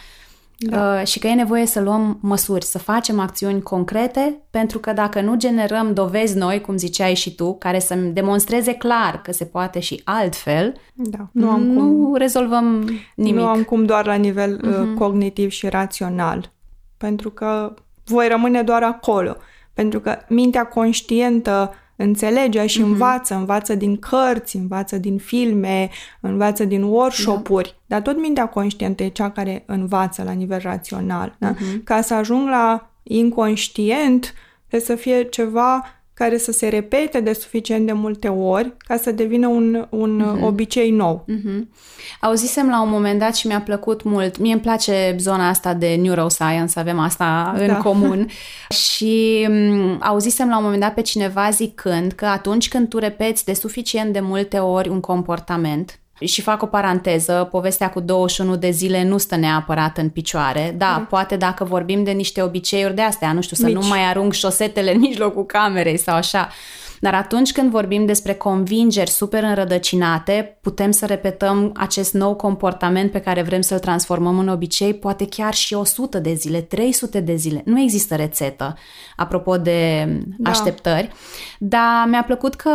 Da. Uh, și că e nevoie să luăm măsuri, să facem acțiuni concrete, pentru că dacă nu generăm dovezi noi, cum ziceai și tu, care să-mi demonstreze clar că se poate și altfel,
Da.
nu,
Nu am cum
nu rezolvăm nimic.
Nu am cum doar la nivel uh, cognitiv și rațional. Pentru că voi rămâne doar acolo. Pentru că mintea conștientă înțelege și învață, învață din cărți, învață din filme, învață din workshop-uri, dar tot mintea conștientă e cea care învață la nivel rațional. Da? Ca să ajung la inconștient, trebuie să fie ceva care să se repete de suficient de multe ori ca să devină un, un obicei nou.
Mhm. Auzisem la un moment dat și mi-a plăcut mult. Mie îmi place zona asta de neuroscience, avem asta în
Da.
comun. <laughs> și m, auzisem la un moment dat pe cineva zicând că atunci când tu repeți de suficient de multe ori un comportament, și fac o paranteză, povestea cu 21 de zile nu stă neapărat în picioare. Da, poate dacă vorbim de niște obiceiuri de astea, nu știu, să
Mici.
nu mai arunc șosetele în mijlocul camerei sau așa. Dar atunci când vorbim despre convingeri super înrădăcinate, putem să repetăm acest nou comportament pe care vrem să-l transformăm în obicei, poate chiar și 100 de zile, 300 de zile. Nu există rețetă, apropo de
Da.
așteptări. Dar mi-a plăcut că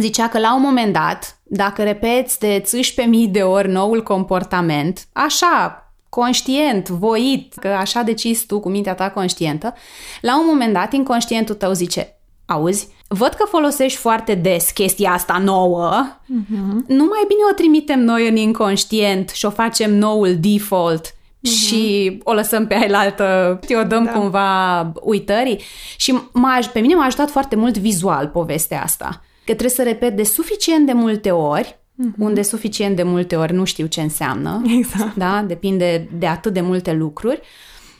zicea că la un moment dat, dacă repeți de 11.000 de ori noul comportament, așa, conștient, voit, că așa decizi tu cu mintea ta conștientă, la un moment dat inconștientul tău zice, auzi, văd că folosești foarte des chestia asta nouă, uh-huh. nu mai bine o trimitem noi în inconștient și o facem noul default, și o lăsăm pe ailaltă, o dăm da. cumva uitării. Și m-a, pe mine m-a ajutat foarte mult vizual povestea asta. Că trebuie să repet de suficient de multe ori, uh-huh. unde suficient de multe ori nu știu ce înseamnă.
Exact.
Da? Depinde de atât de multe lucruri.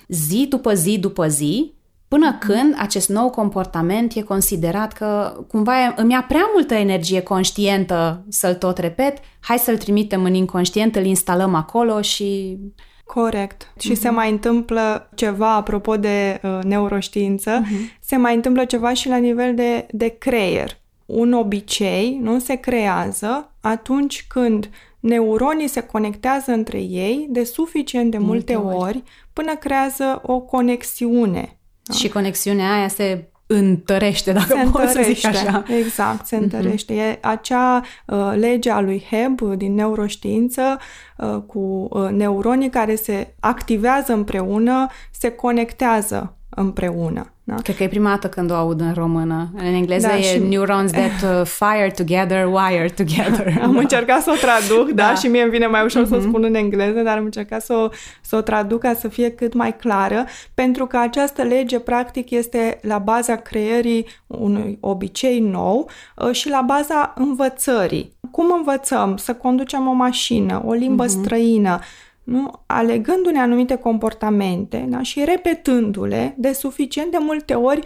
Zi după zi după zi, până când acest nou comportament e considerat că cumva îmi ia prea multă energie conștientă să-l tot repet, hai să-l trimitem în inconștient, îl instalăm acolo și...
Corect. Uh-huh. Și se mai întâmplă ceva, apropo de uh, neuroștiință, uh-huh. se mai întâmplă ceva și la nivel de, de creier. Un obicei nu se creează atunci când neuronii se conectează între ei de suficient de multe, multe ori. ori până creează o conexiune
da. Și conexiunea aia se întărește, dacă se pot întărește, să zic așa.
Exact, se mhm. întărește. Mm-hmm. E acea uh, lege a lui Hebb din neuroștiință uh, cu uh, neuronii care se activează împreună, se conectează împreună. Da?
Cred că e prima dată când o aud în română. În engleză da, e și... neurons that uh, fire together, wire together. <laughs>
Am încercat să o traduc, da, da și mie îmi vine mai ușor uh-huh. să o mhm. spun în engleză, dar am încercat să o, să o traduc ca să fie cât mai clară, pentru că această lege practic este la baza creării unui obicei nou uh, și la baza învățării. Cum învățăm să conducem o mașină, o limbă uh-huh. străină, nu? alegându-ne anumite comportamente da? și repetându-le de suficient de multe ori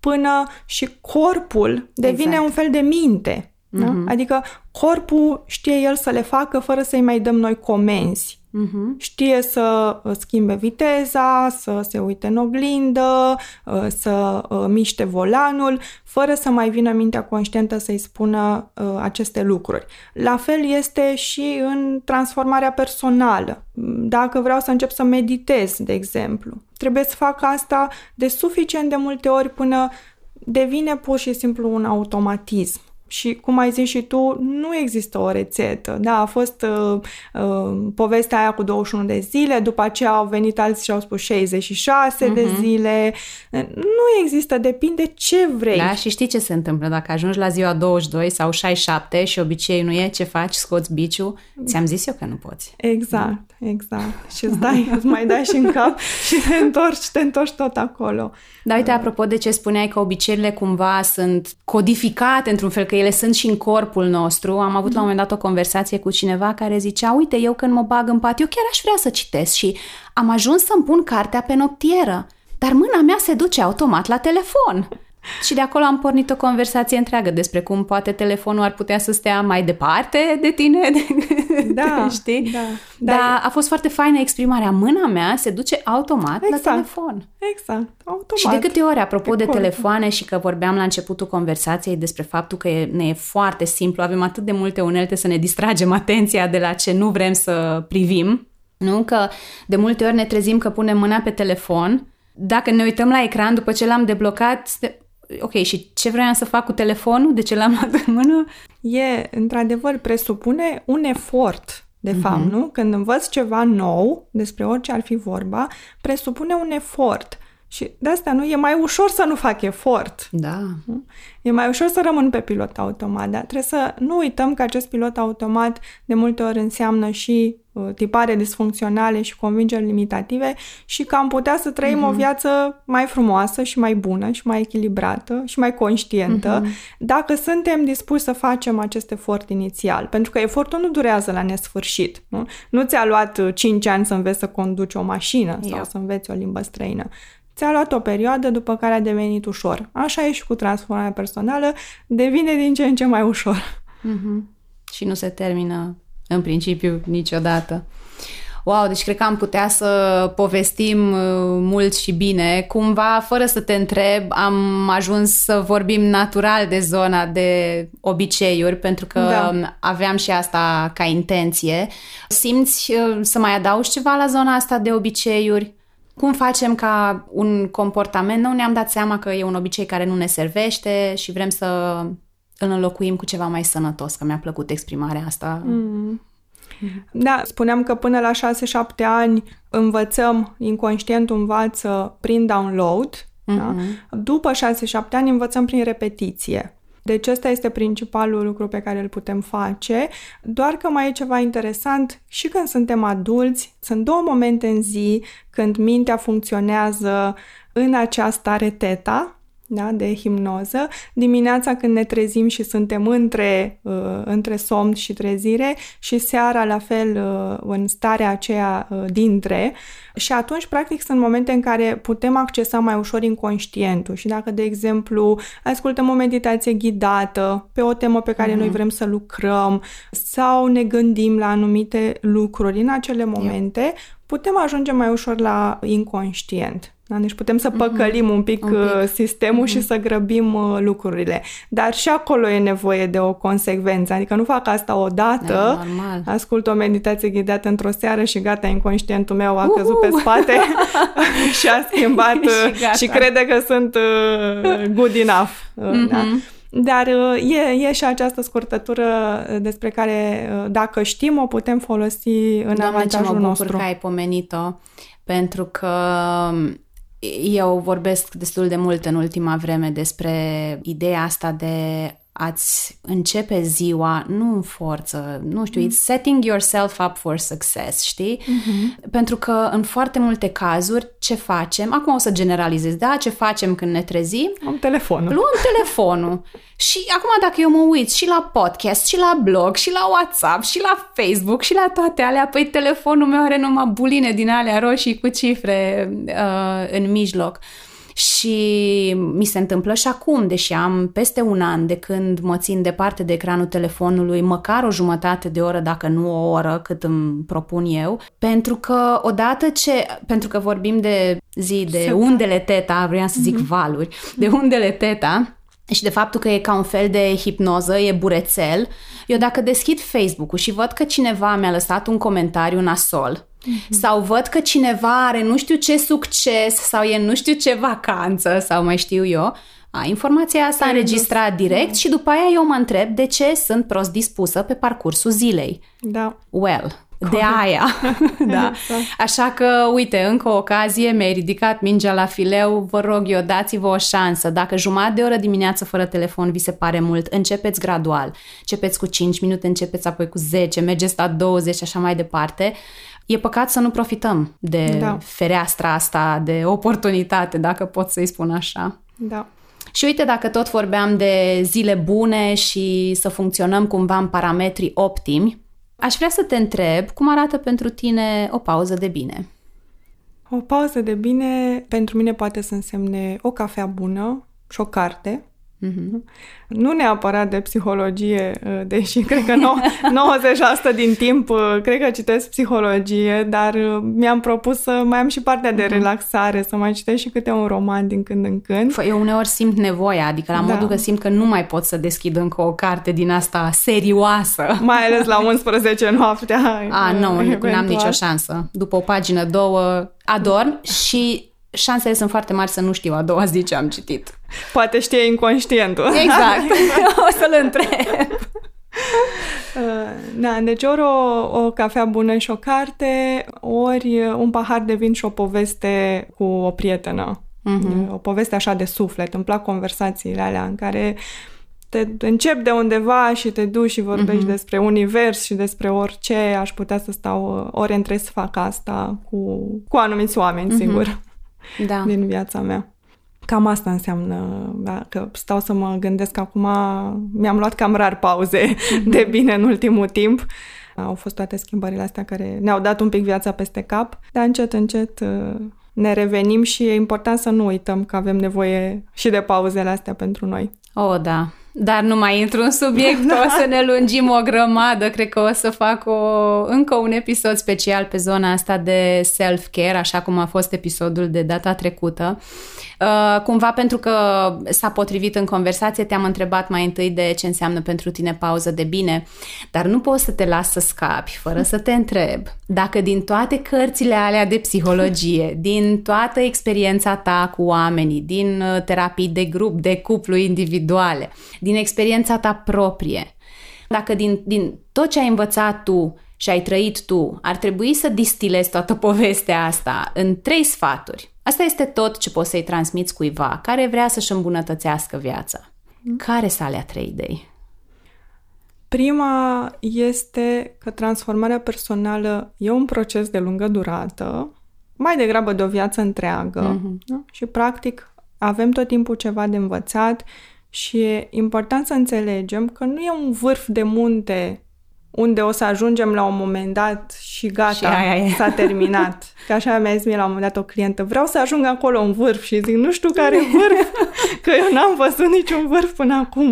până și corpul devine exact. un fel de minte. Da? Uh-huh. Adică corpul știe el să le facă fără să-i mai dăm noi comenzi. Uh-huh. Știe să uh, schimbe viteza, să se uite în oglindă, uh, să uh, miște volanul, fără să mai vină mintea conștientă să-i spună aceste lucruri. La fel este și în transformarea personală. Dacă vreau să încep să meditez, de exemplu, trebuie să fac asta de suficient de multe ori până devine pur și simplu un automatism. Și cum ai zis și tu, nu există o rețetă. Da, a fost uh, uh, povestea aia cu 21 de zile, după aceea au venit alții și au spus 66 uh-huh. de mhm. zile. Nu există, depinde ce vrei.
Da, și știi ce se întâmplă dacă ajungi la ziua 22 sau 67 și obicei nu e, ce faci, scoți biciu, ți-am zis eu că nu poți.
Exact, exact. Și îți dai, <laughs> îți mai dai și în cap și te întorci, te întorci tot acolo.
Da, uite, apropo de ce spuneai că obiceiurile cumva sunt codificate într-un fel, că ele sunt și în corpul nostru. Am avut la un moment dat o conversație cu cineva care zicea, uite, eu când mă bag în pat, eu chiar aș vrea să citesc și am ajuns să-mi pun cartea pe noptieră, dar mâna mea se duce automat la telefon. Și de acolo am pornit o conversație întreagă despre cum poate telefonul ar putea să stea mai departe de tine, de,
da, <laughs>
știi?
Da,
da. Dar a fost foarte faină exprimarea. Mâna mea se duce automat
exact,
la telefon.
Exact, automat.
Și de câte ori, apropo de, de telefoane și că vorbeam la începutul conversației despre faptul că ne e foarte simplu, avem atât de multe unelte să ne distragem atenția de la ce nu vrem să privim, nu? Că de multe ori ne trezim că punem mâna pe telefon, dacă ne uităm la ecran după ce l-am deblocat, ok, și ce vreau să fac cu telefonul? De ce l-am luat în mână?
E, într-adevăr, presupune un efort, de uh-huh. fapt, nu? Când învăț ceva nou, despre orice ar fi vorba, presupune un efort. Și de asta nu e mai ușor să nu fac efort.
Da.
E mai ușor să rămân pe pilot automat, dar trebuie să nu uităm că acest pilot automat de multe ori înseamnă și uh, tipare disfuncționale și convingeri limitative și că am putea să trăim uh-huh. o mhm. viață mai frumoasă și mai bună și mai echilibrată și mai conștientă uh-huh. dacă suntem dispuși să facem acest efort inițial. Pentru că efortul nu durează la nesfârșit. Nu, nu ți-a luat 5 uh, ani să înveți să conduci o mașină sau yep. să înveți o limbă străină. Ți-a luat o perioadă după care a devenit ușor. Așa e și cu transformarea personală, devine din ce în ce mai ușor.
Mm-hmm. Și nu se termină în principiu niciodată. Wow, deci cred că am putea să povestim uh, mult și bine. Cumva, fără să te întreb, am ajuns să vorbim natural de zona de obiceiuri, pentru că da. aveam și asta ca intenție. Simți uh, să mai adaugi ceva la zona asta de obiceiuri? Cum facem ca un comportament, nu ne-am dat seama că e un obicei care nu ne servește și vrem să îl înlocuim cu ceva mai sănătos, că mi-a plăcut exprimarea asta. Mm.
Da, spuneam că până la 6-7 ani învățăm, inconștientul învață prin download, mm-hmm. da? după 6-7 ani învățăm prin repetiție. Deci ăsta este principalul lucru pe care îl putem face, doar că mai e ceva interesant și când suntem adulți, sunt două momente în zi când mintea funcționează în acea stare teta, da, de hipnoză, dimineața când ne trezim și suntem între, uh, între somn și trezire și seara la fel uh, în starea aceea uh, dintre și atunci practic sunt momente în care putem accesa mai ușor inconștientul și dacă de exemplu ascultăm o meditație ghidată pe o temă pe care mm-hmm. noi vrem să lucrăm sau ne gândim la anumite lucruri în acele momente, yep. putem ajunge mai ușor la inconștient. Da? Deci putem să mhm. păcălim mm-hmm. un pic, un pic. Uh, sistemul mm-hmm. și să grăbim uh, lucrurile. Dar și acolo e nevoie de o consecvență. Adică nu fac asta odată, da, ascult o meditație ghidată într-o seară și gata, inconștientul meu a uh-huh. căzut pe spate <laughs> <laughs> și a schimbat și, uh, și crede că sunt good enough. Mm-hmm. Da? Dar e, e și această scurtătură despre care, dacă știm, o putem folosi în Doamne, avantajul
ce mă
nostru.
că ai pomenit-o, pentru că eu vorbesc destul de mult în ultima vreme despre ideea asta de ați începe ziua, nu în forță, nu știu, mm. it's setting yourself up for success, știi? Mm-hmm. Pentru că în foarte multe cazuri ce facem, acum o să generalizez, da, ce facem când ne trezim?
Am telefonul.
Luăm telefonul. <laughs> și acum dacă eu mă uit și la podcast, și la blog, și la WhatsApp, și la Facebook, și la toate alea, păi telefonul meu are numai buline din alea roșii cu cifre uh, în mijloc. Și mi se întâmplă și acum, deși am peste un an de când mă țin departe de ecranul telefonului, măcar o jumătate de oră, dacă nu o oră, cât îmi propun eu, pentru că odată ce, pentru că vorbim de zi, de undele teta, vreau să zic mm-hmm. valuri, de undele teta, și de faptul că e ca un fel de hipnoză, e burețel, eu dacă deschid Facebook-ul și văd că cineva mi-a lăsat un comentariu nasol, Mm-hmm. Sau văd că cineva are nu știu ce succes sau e nu știu ce vacanță sau mai știu eu, a, informația asta înregistrat direct și după aia eu mă întreb de ce sunt prost dispusă pe parcursul zilei.
Da.
Well, de aia. <laughs> da. Așa că, uite, încă o ocazie, mi-ai ridicat mingea la fileu, vă rog eu, dați-vă o șansă. Dacă jumătate de oră dimineață fără telefon vi se pare mult, începeți gradual. Începeți cu 5 minute, începeți apoi cu 10, mergeți la 20 și așa mai departe. E păcat să nu profităm de da. fereastra asta, de oportunitate, dacă pot să-i spun așa.
Da.
Și uite, dacă tot vorbeam de zile bune și să funcționăm cumva în parametri optimi, aș vrea să te întreb cum arată pentru tine o pauză de bine.
O pauză de bine pentru mine poate să însemne o cafea bună și o carte, Mm-hmm. Nu neapărat de psihologie, uh, deși <laughs> cred că 90% din timp uh, cred că citesc psihologie, dar uh, mi-am propus să mai am și partea de mm-hmm. relaxare, să mai citesc și câte un roman din când în când.
Eu uneori simt nevoia, adică la da. modul că simt că nu mai pot să deschid încă o carte din asta serioasă.
Mai ales la 11 noaptea.
A, nu, <laughs> nu am nicio șansă. După o pagină, două, adorm și șansele sunt foarte mari să nu știu a doua zi ce am citit.
Poate știe inconștientul.
Exact. <laughs> <laughs> o să-l întreb.
Uh, da, deci ori o, o cafea bună și o carte, ori un pahar de vin și o poveste cu o prietenă. Uh-huh. O poveste așa de suflet. Îmi plac conversațiile alea în care te începi de undeva și te duci și vorbești uh-huh. despre univers și despre orice. Aș putea să stau ori între să fac asta cu, cu anumiți oameni, uh-huh. sigur da. din viața mea. Cam asta înseamnă, da, că stau să mă gândesc acum, mi-am luat cam rar pauze mm-hmm. de bine în ultimul timp. Au fost toate schimbările astea care ne-au dat un pic viața peste cap, dar încet, încet uh, ne revenim și e important să nu uităm că avem nevoie și de pauzele astea pentru noi.
Oh, da. Dar nu mai intru în subiect, <laughs> da. o să ne lungim o grămadă. Cred că o să fac o, încă un episod special pe zona asta de self-care, așa cum a fost episodul de data trecută. Uh, cumva pentru că s-a potrivit în conversație, te-am întrebat mai întâi de ce înseamnă pentru tine pauză de bine, dar nu poți să te las să scapi fără să te întreb dacă din toate cărțile alea de psihologie, <laughs> din toată experiența ta cu oamenii, din uh, terapii de grup, de cuplu individuale, din experiența ta proprie, dacă din, din tot ce ai învățat tu și ai trăit tu, ar trebui să distilezi toată <laughs> povestea asta în trei sfaturi. Asta este tot ce poți să-i transmiți cuiva care vrea să-și îmbunătățească viața. Care sunt alea trei idei?
Prima este că transformarea personală e un proces de lungă durată, mai degrabă de o viață întreagă
Mhm.
da? și, practic, avem tot timpul ceva de învățat și e important să înțelegem că nu e un vârf de munte unde o să ajungem la un moment dat și gata,
Și aia e.
s-a terminat. Că așa mi-a zis mie la un moment dat o clientă, vreau să ajung acolo în vârf și zic, nu știu care e vârf, <laughs> că eu n-am văzut niciun vârf până acum.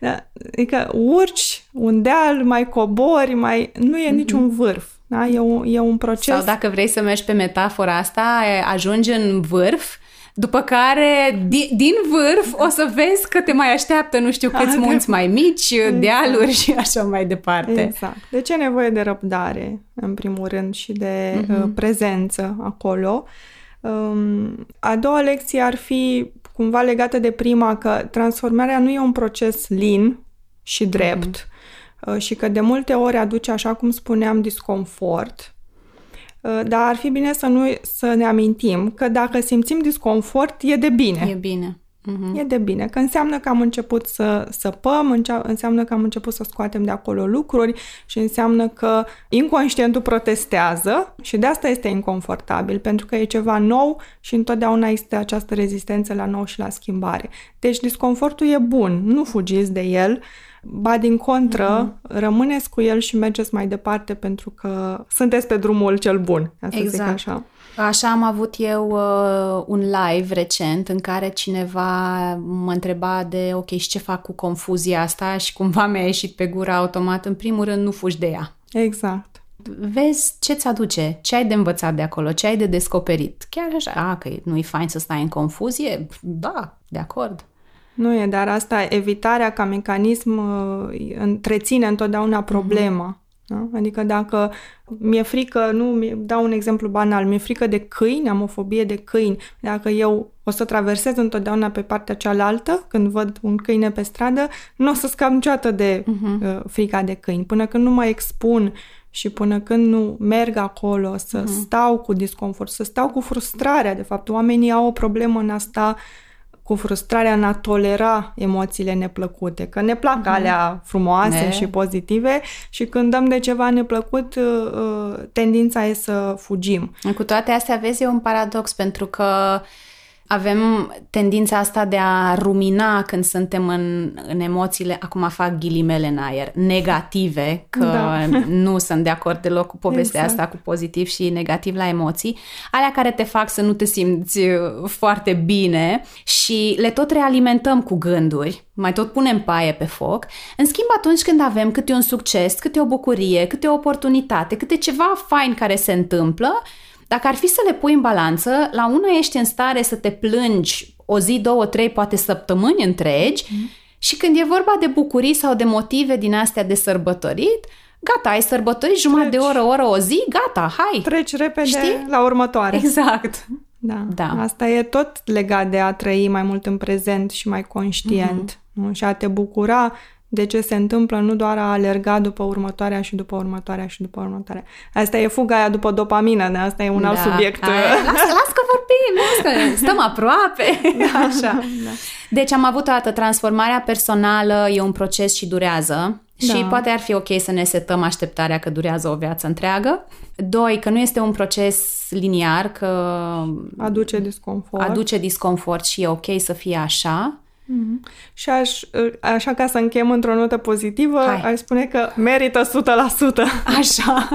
Da? Adică urci un deal, mai cobori, mai... nu e niciun vârf. Da? E, un, e un proces...
Sau dacă vrei să mergi pe metafora asta, ajungi în vârf, după care din, din vârf o să vezi că te mai așteaptă nu știu câți munți mai mici, dealuri și așa mai departe.
Exact. Deci e nevoie de răbdare, în primul rând, și de uh, prezență acolo. Um, a doua lecție ar fi cumva legată de prima, că transformarea nu e un proces lin și drept uh, și că de multe ori aduce, așa cum spuneam, disconfort. Uh, Dar ar fi bine să, nu, să ne amintim că dacă simțim disconfort, e de bine.
E bine. Mhm.
E de bine, că înseamnă că am început să săpăm, încea- înseamnă că am început să scoatem de acolo lucruri și înseamnă că inconștientul protestează și de asta este inconfortabil, pentru că e ceva nou și întotdeauna este această rezistență la nou și la schimbare. Deci disconfortul e bun, nu fugiți de el, ba din contră, mm-hmm. rămâneți cu el și mergeți mai departe pentru că sunteți pe drumul cel bun, ca să zic
Exact.
așa.
Așa am avut eu uh, un live recent în care cineva mă întreba de ok, și ce fac cu confuzia asta și cumva mi-a ieșit pe gură automat. În primul rând, nu fugi de ea.
Exact.
Vezi ce-ți aduce, ce ai de învățat de acolo, ce ai de descoperit. Chiar așa, a, că nu-i fain să stai în confuzie? Da, de acord.
Nu e, dar asta, evitarea ca mecanism uh, întreține întotdeauna problema. Da? Adică dacă mi-e frică, nu, mi dau un exemplu banal, mi-e frică de câini, am o fobie de câini, dacă eu o să traversez întotdeauna pe partea cealaltă, când văd un câine pe stradă, nu o să scap niciodată de uh, frica de câini. Până când nu mă expun și până când nu merg acolo să stau cu disconfort, să stau cu frustrarea, de fapt, oamenii au o problemă în asta cu frustrarea în a tolera emoțiile neplăcute, că ne plac uh-huh. alea frumoase
Ne.
și pozitive și când dăm de ceva neplăcut, uh, uh, tendința e să fugim.
Cu toate astea, vezi, e un paradox pentru că avem tendința asta de a rumina când suntem în, în emoțiile, acum fac ghilimele în aer, negative, că
Da. <laughs>
nu sunt de acord deloc cu povestea
Exact.
asta cu pozitiv și negativ la emoții, alea care te fac să nu te simți uh, foarte bine și le tot realimentăm cu gânduri, mai tot punem paie pe foc. În schimb, atunci când avem câte un succes, câte o bucurie, câte o oportunitate, câte ceva fain care se întâmplă, dacă ar fi să le pui în balanță, la una ești în stare să te plângi o zi, două, trei, poate săptămâni întregi mm. și când e vorba de bucurii sau de motive din astea de sărbătorit, gata, ai sărbătorit jumătate de
Treci.
oră, oră, o zi, gata, hai!
Treci repede
Știi?
la următoare.
Exact.
Da.
Da.
Asta e tot legat de a trăi mai mult în prezent și mai conștient.
Mhm.
Nu? Și a te bucura de ce se întâmplă, nu doar a alerga după următoarea și după următoarea și după următoarea. Asta e fuga aia după dopamină, de asta e un alt
Da,
subiect.
Aia, <laughs> las, las că vorbim, las că stăm aproape. <laughs> Așa.
Da.
Deci am avut o dată transformarea personală, e un proces și durează. Și
Da.
poate ar fi ok să ne setăm așteptarea că durează o viață întreagă. Doi, că nu este un proces liniar, că
Aduce disconfort.
aduce disconfort și e ok să fie așa.
Și aș, așa ca să încheiem într-o notă pozitivă,
Hai.
aș spune că merită 100%.
Așa.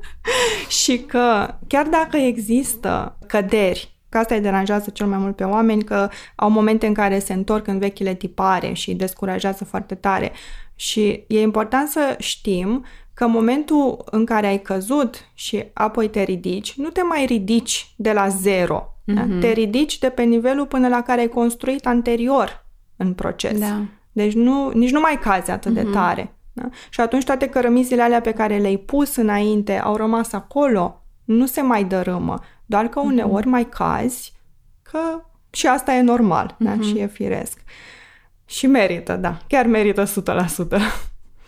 <laughs>
și că chiar dacă există căderi, că asta îi deranjează cel mai mult pe oameni, că au momente în care se întorc în vechile tipare și îi descurajează foarte tare. Și e important să știm că în momentul în care ai căzut și apoi te ridici, nu te mai ridici de la zero. Mm-hmm. Da? Te ridici de pe nivelul până la care ai construit anterior în proces.
Da.
Deci nu, nici nu mai cazi atât mm-hmm. de tare. Da? Și atunci toate cărămizile alea pe care le-ai pus înainte au rămas acolo, nu se mai dărâmă. Doar că uneori mm-hmm. mai cazi, că și asta e normal mm-hmm. da? și e firesc. Și merită, da, chiar merită 100%.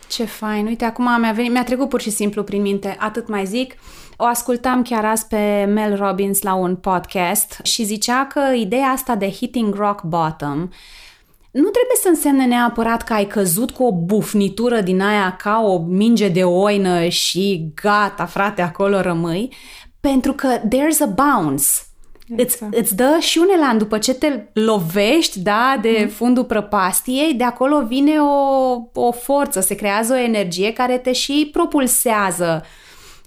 Ce fain. Uite, acum mi-a, venit, mi-a trecut pur și simplu prin minte, atât mai zic. O ascultam chiar azi pe Mel Robbins la un podcast și zicea că ideea asta de hitting rock bottom nu trebuie să însemne neapărat că ai căzut cu o bufnitură din aia ca o minge de oină și gata, frate, acolo rămâi, pentru că there's a bounce. Exact. Îți, îți dă și unelan, după ce te lovești da, de mm. fundul prăpastiei, de acolo vine o, o forță, se creează o energie care te și propulsează.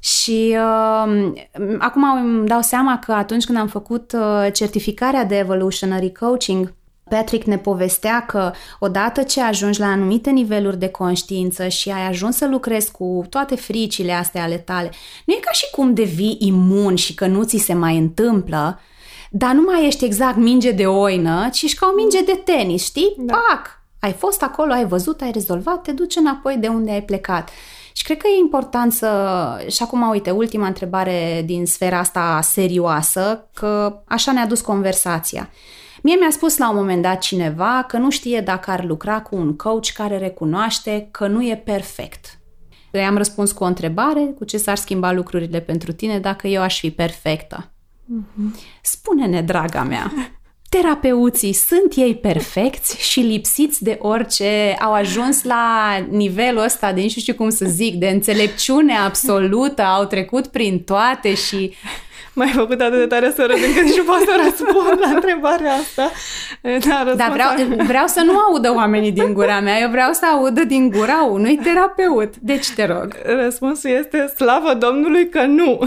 Și uh, acum îmi dau seama că atunci când am făcut uh, certificarea de Evolutionary Coaching, Patrick ne povestea că odată ce ajungi la anumite niveluri de conștiință și ai ajuns să lucrezi cu toate fricile astea ale tale, nu e ca și cum devii imun și că nu ți se mai întâmplă, dar nu mai ești exact minge de oină, ci ești ca o minge de tenis, știi? Da. Pac! Ai fost acolo, ai văzut, ai rezolvat, te duci înapoi de unde ai plecat. Și cred că e important să... Și acum, uite, ultima întrebare din sfera asta serioasă, că așa ne-a dus conversația. Mie mi-a spus la un moment dat cineva că nu știe dacă ar lucra cu un coach care recunoaște că nu e perfect. I-am răspuns cu o întrebare, cu ce s-ar schimba lucrurile pentru tine dacă eu aș fi perfectă. Mm-hmm. Spune-ne, draga mea, <laughs> terapeuții sunt ei perfecți și lipsiți de orice, au ajuns la nivelul ăsta de, nu știu cum să zic, de înțelepciune absolută, au trecut prin toate și
m-ai făcut atât de tare să râd încât și pot să răspund la întrebarea asta.
Da, da vreau, vreau să nu audă oamenii din gura mea, eu vreau să audă din gura unui terapeut. Deci te rog.
Răspunsul este slavă Domnului că nu.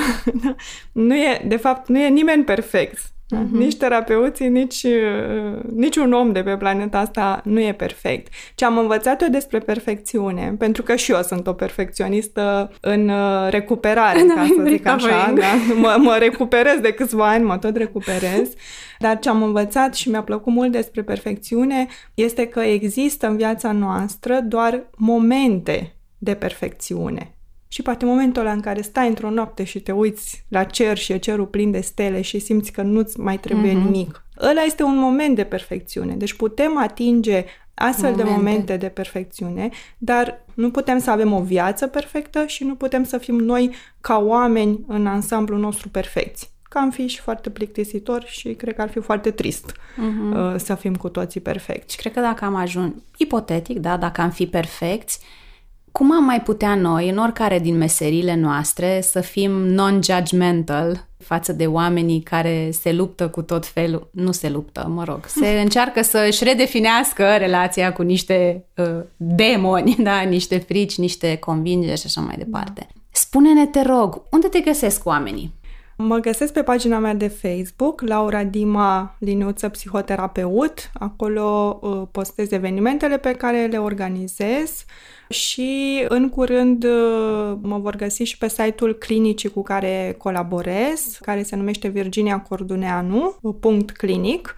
<laughs> nu e, de fapt, nu e nimeni perfect. Uh-huh. Nici terapeuții, nici, uh, nici un om de pe planeta asta nu e perfect. Ce am învățat eu despre perfecțiune, pentru că și eu sunt o perfecționistă în uh, recuperare, <laughs> ca să zic așa, da? mă, mă recuperez de câțiva ani, mă tot recuperez, dar ce am învățat și mi-a plăcut mult despre perfecțiune este că există în viața noastră doar momente de perfecțiune. Și poate momentul ăla în care stai într-o noapte și te uiți la cer și e cerul plin de stele și simți că nu-ți mai trebuie mm-hmm. nimic. Ăla este un moment de perfecțiune. Deci putem atinge astfel momente. de momente de perfecțiune, dar nu putem să avem o viață perfectă și nu putem să fim noi ca oameni în ansamblul nostru perfecți. Că am fi și foarte plictisitor și cred că ar fi foarte trist mm-hmm. uh, să fim cu toții perfecți.
Cred că dacă am ajuns, ipotetic, da, dacă am fi perfecți, cum am mai putea noi, în oricare din meserile noastre, să fim non-judgmental față de oamenii care se luptă cu tot felul, nu se luptă, mă rog, se <laughs> încearcă să își redefinească relația cu niște uh, demoni, <laughs> da, niște frici, niște convingeri și așa mai departe. Spune-ne, te rog, unde te găsesc oamenii?
Mă găsesc pe pagina mea de Facebook, Laura Dima, liniuță psihoterapeut. Acolo uh, postez evenimentele pe care le organizez și în curând uh, mă vor găsi și pe site-ul clinicii cu care colaborez, care se numește Virginia Corduneanu, punct clinic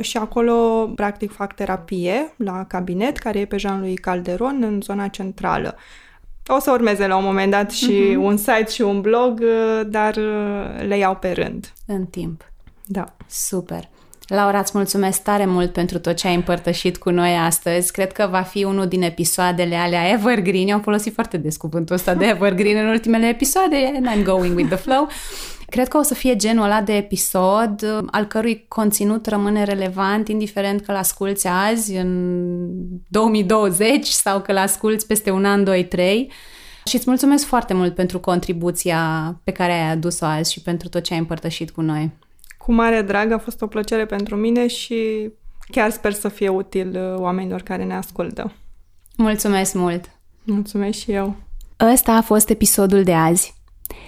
și acolo practic fac terapie la cabinet, care e pe Jean-Louis Calderon în zona centrală. O să urmeze la un moment dat și uh-huh. un site și un blog, uh, dar uh, le iau pe rând.
În timp.
Da.
Super. Laura, îți mulțumesc tare mult pentru tot ce ai împărtășit cu noi astăzi. Cred că va fi unul din episoadele alea Evergreen. Eu am folosit foarte des cuvântul ăsta de Evergreen în ultimele episoade and I'm going with the flow. <laughs> Cred că o să fie genul ăla de episod al cărui conținut rămâne relevant indiferent că l-asculți azi, în 2020 sau că l-asculți peste un an, doi, trei. Și îți mulțumesc foarte mult pentru contribuția pe care ai adus-o azi și pentru tot ce ai împărtășit cu noi.
Cu mare drag, a fost o plăcere pentru mine și chiar sper să fie util uh, oamenilor care ne ascultă.
Mulțumesc mult!
Mulțumesc și eu!
Ăsta a fost episodul de azi.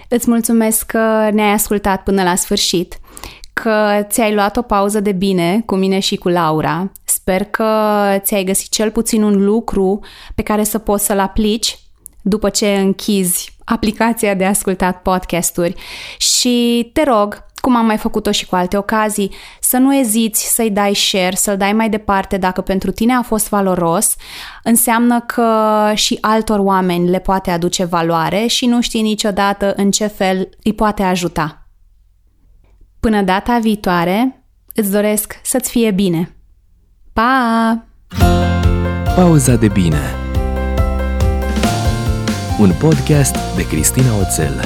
Îți mulțumesc că ne-ai ascultat până la sfârșit, că ți-ai luat o pauză de bine cu mine și cu Laura. Sper că ți-ai găsit cel puțin un lucru pe care să poți să-l aplici după ce închizi aplicația de ascultat podcasturi și te rog, cum am mai făcut-o și cu alte ocazii, să nu eziți să-i dai share, să-l dai mai departe dacă pentru tine a fost valoros, înseamnă că și altor oameni le poate aduce valoare și nu știi niciodată în ce fel îi poate ajuta. Până data viitoare, îți doresc să-ți fie bine. Pa!
Pauza de bine Un podcast de Cristina Oțel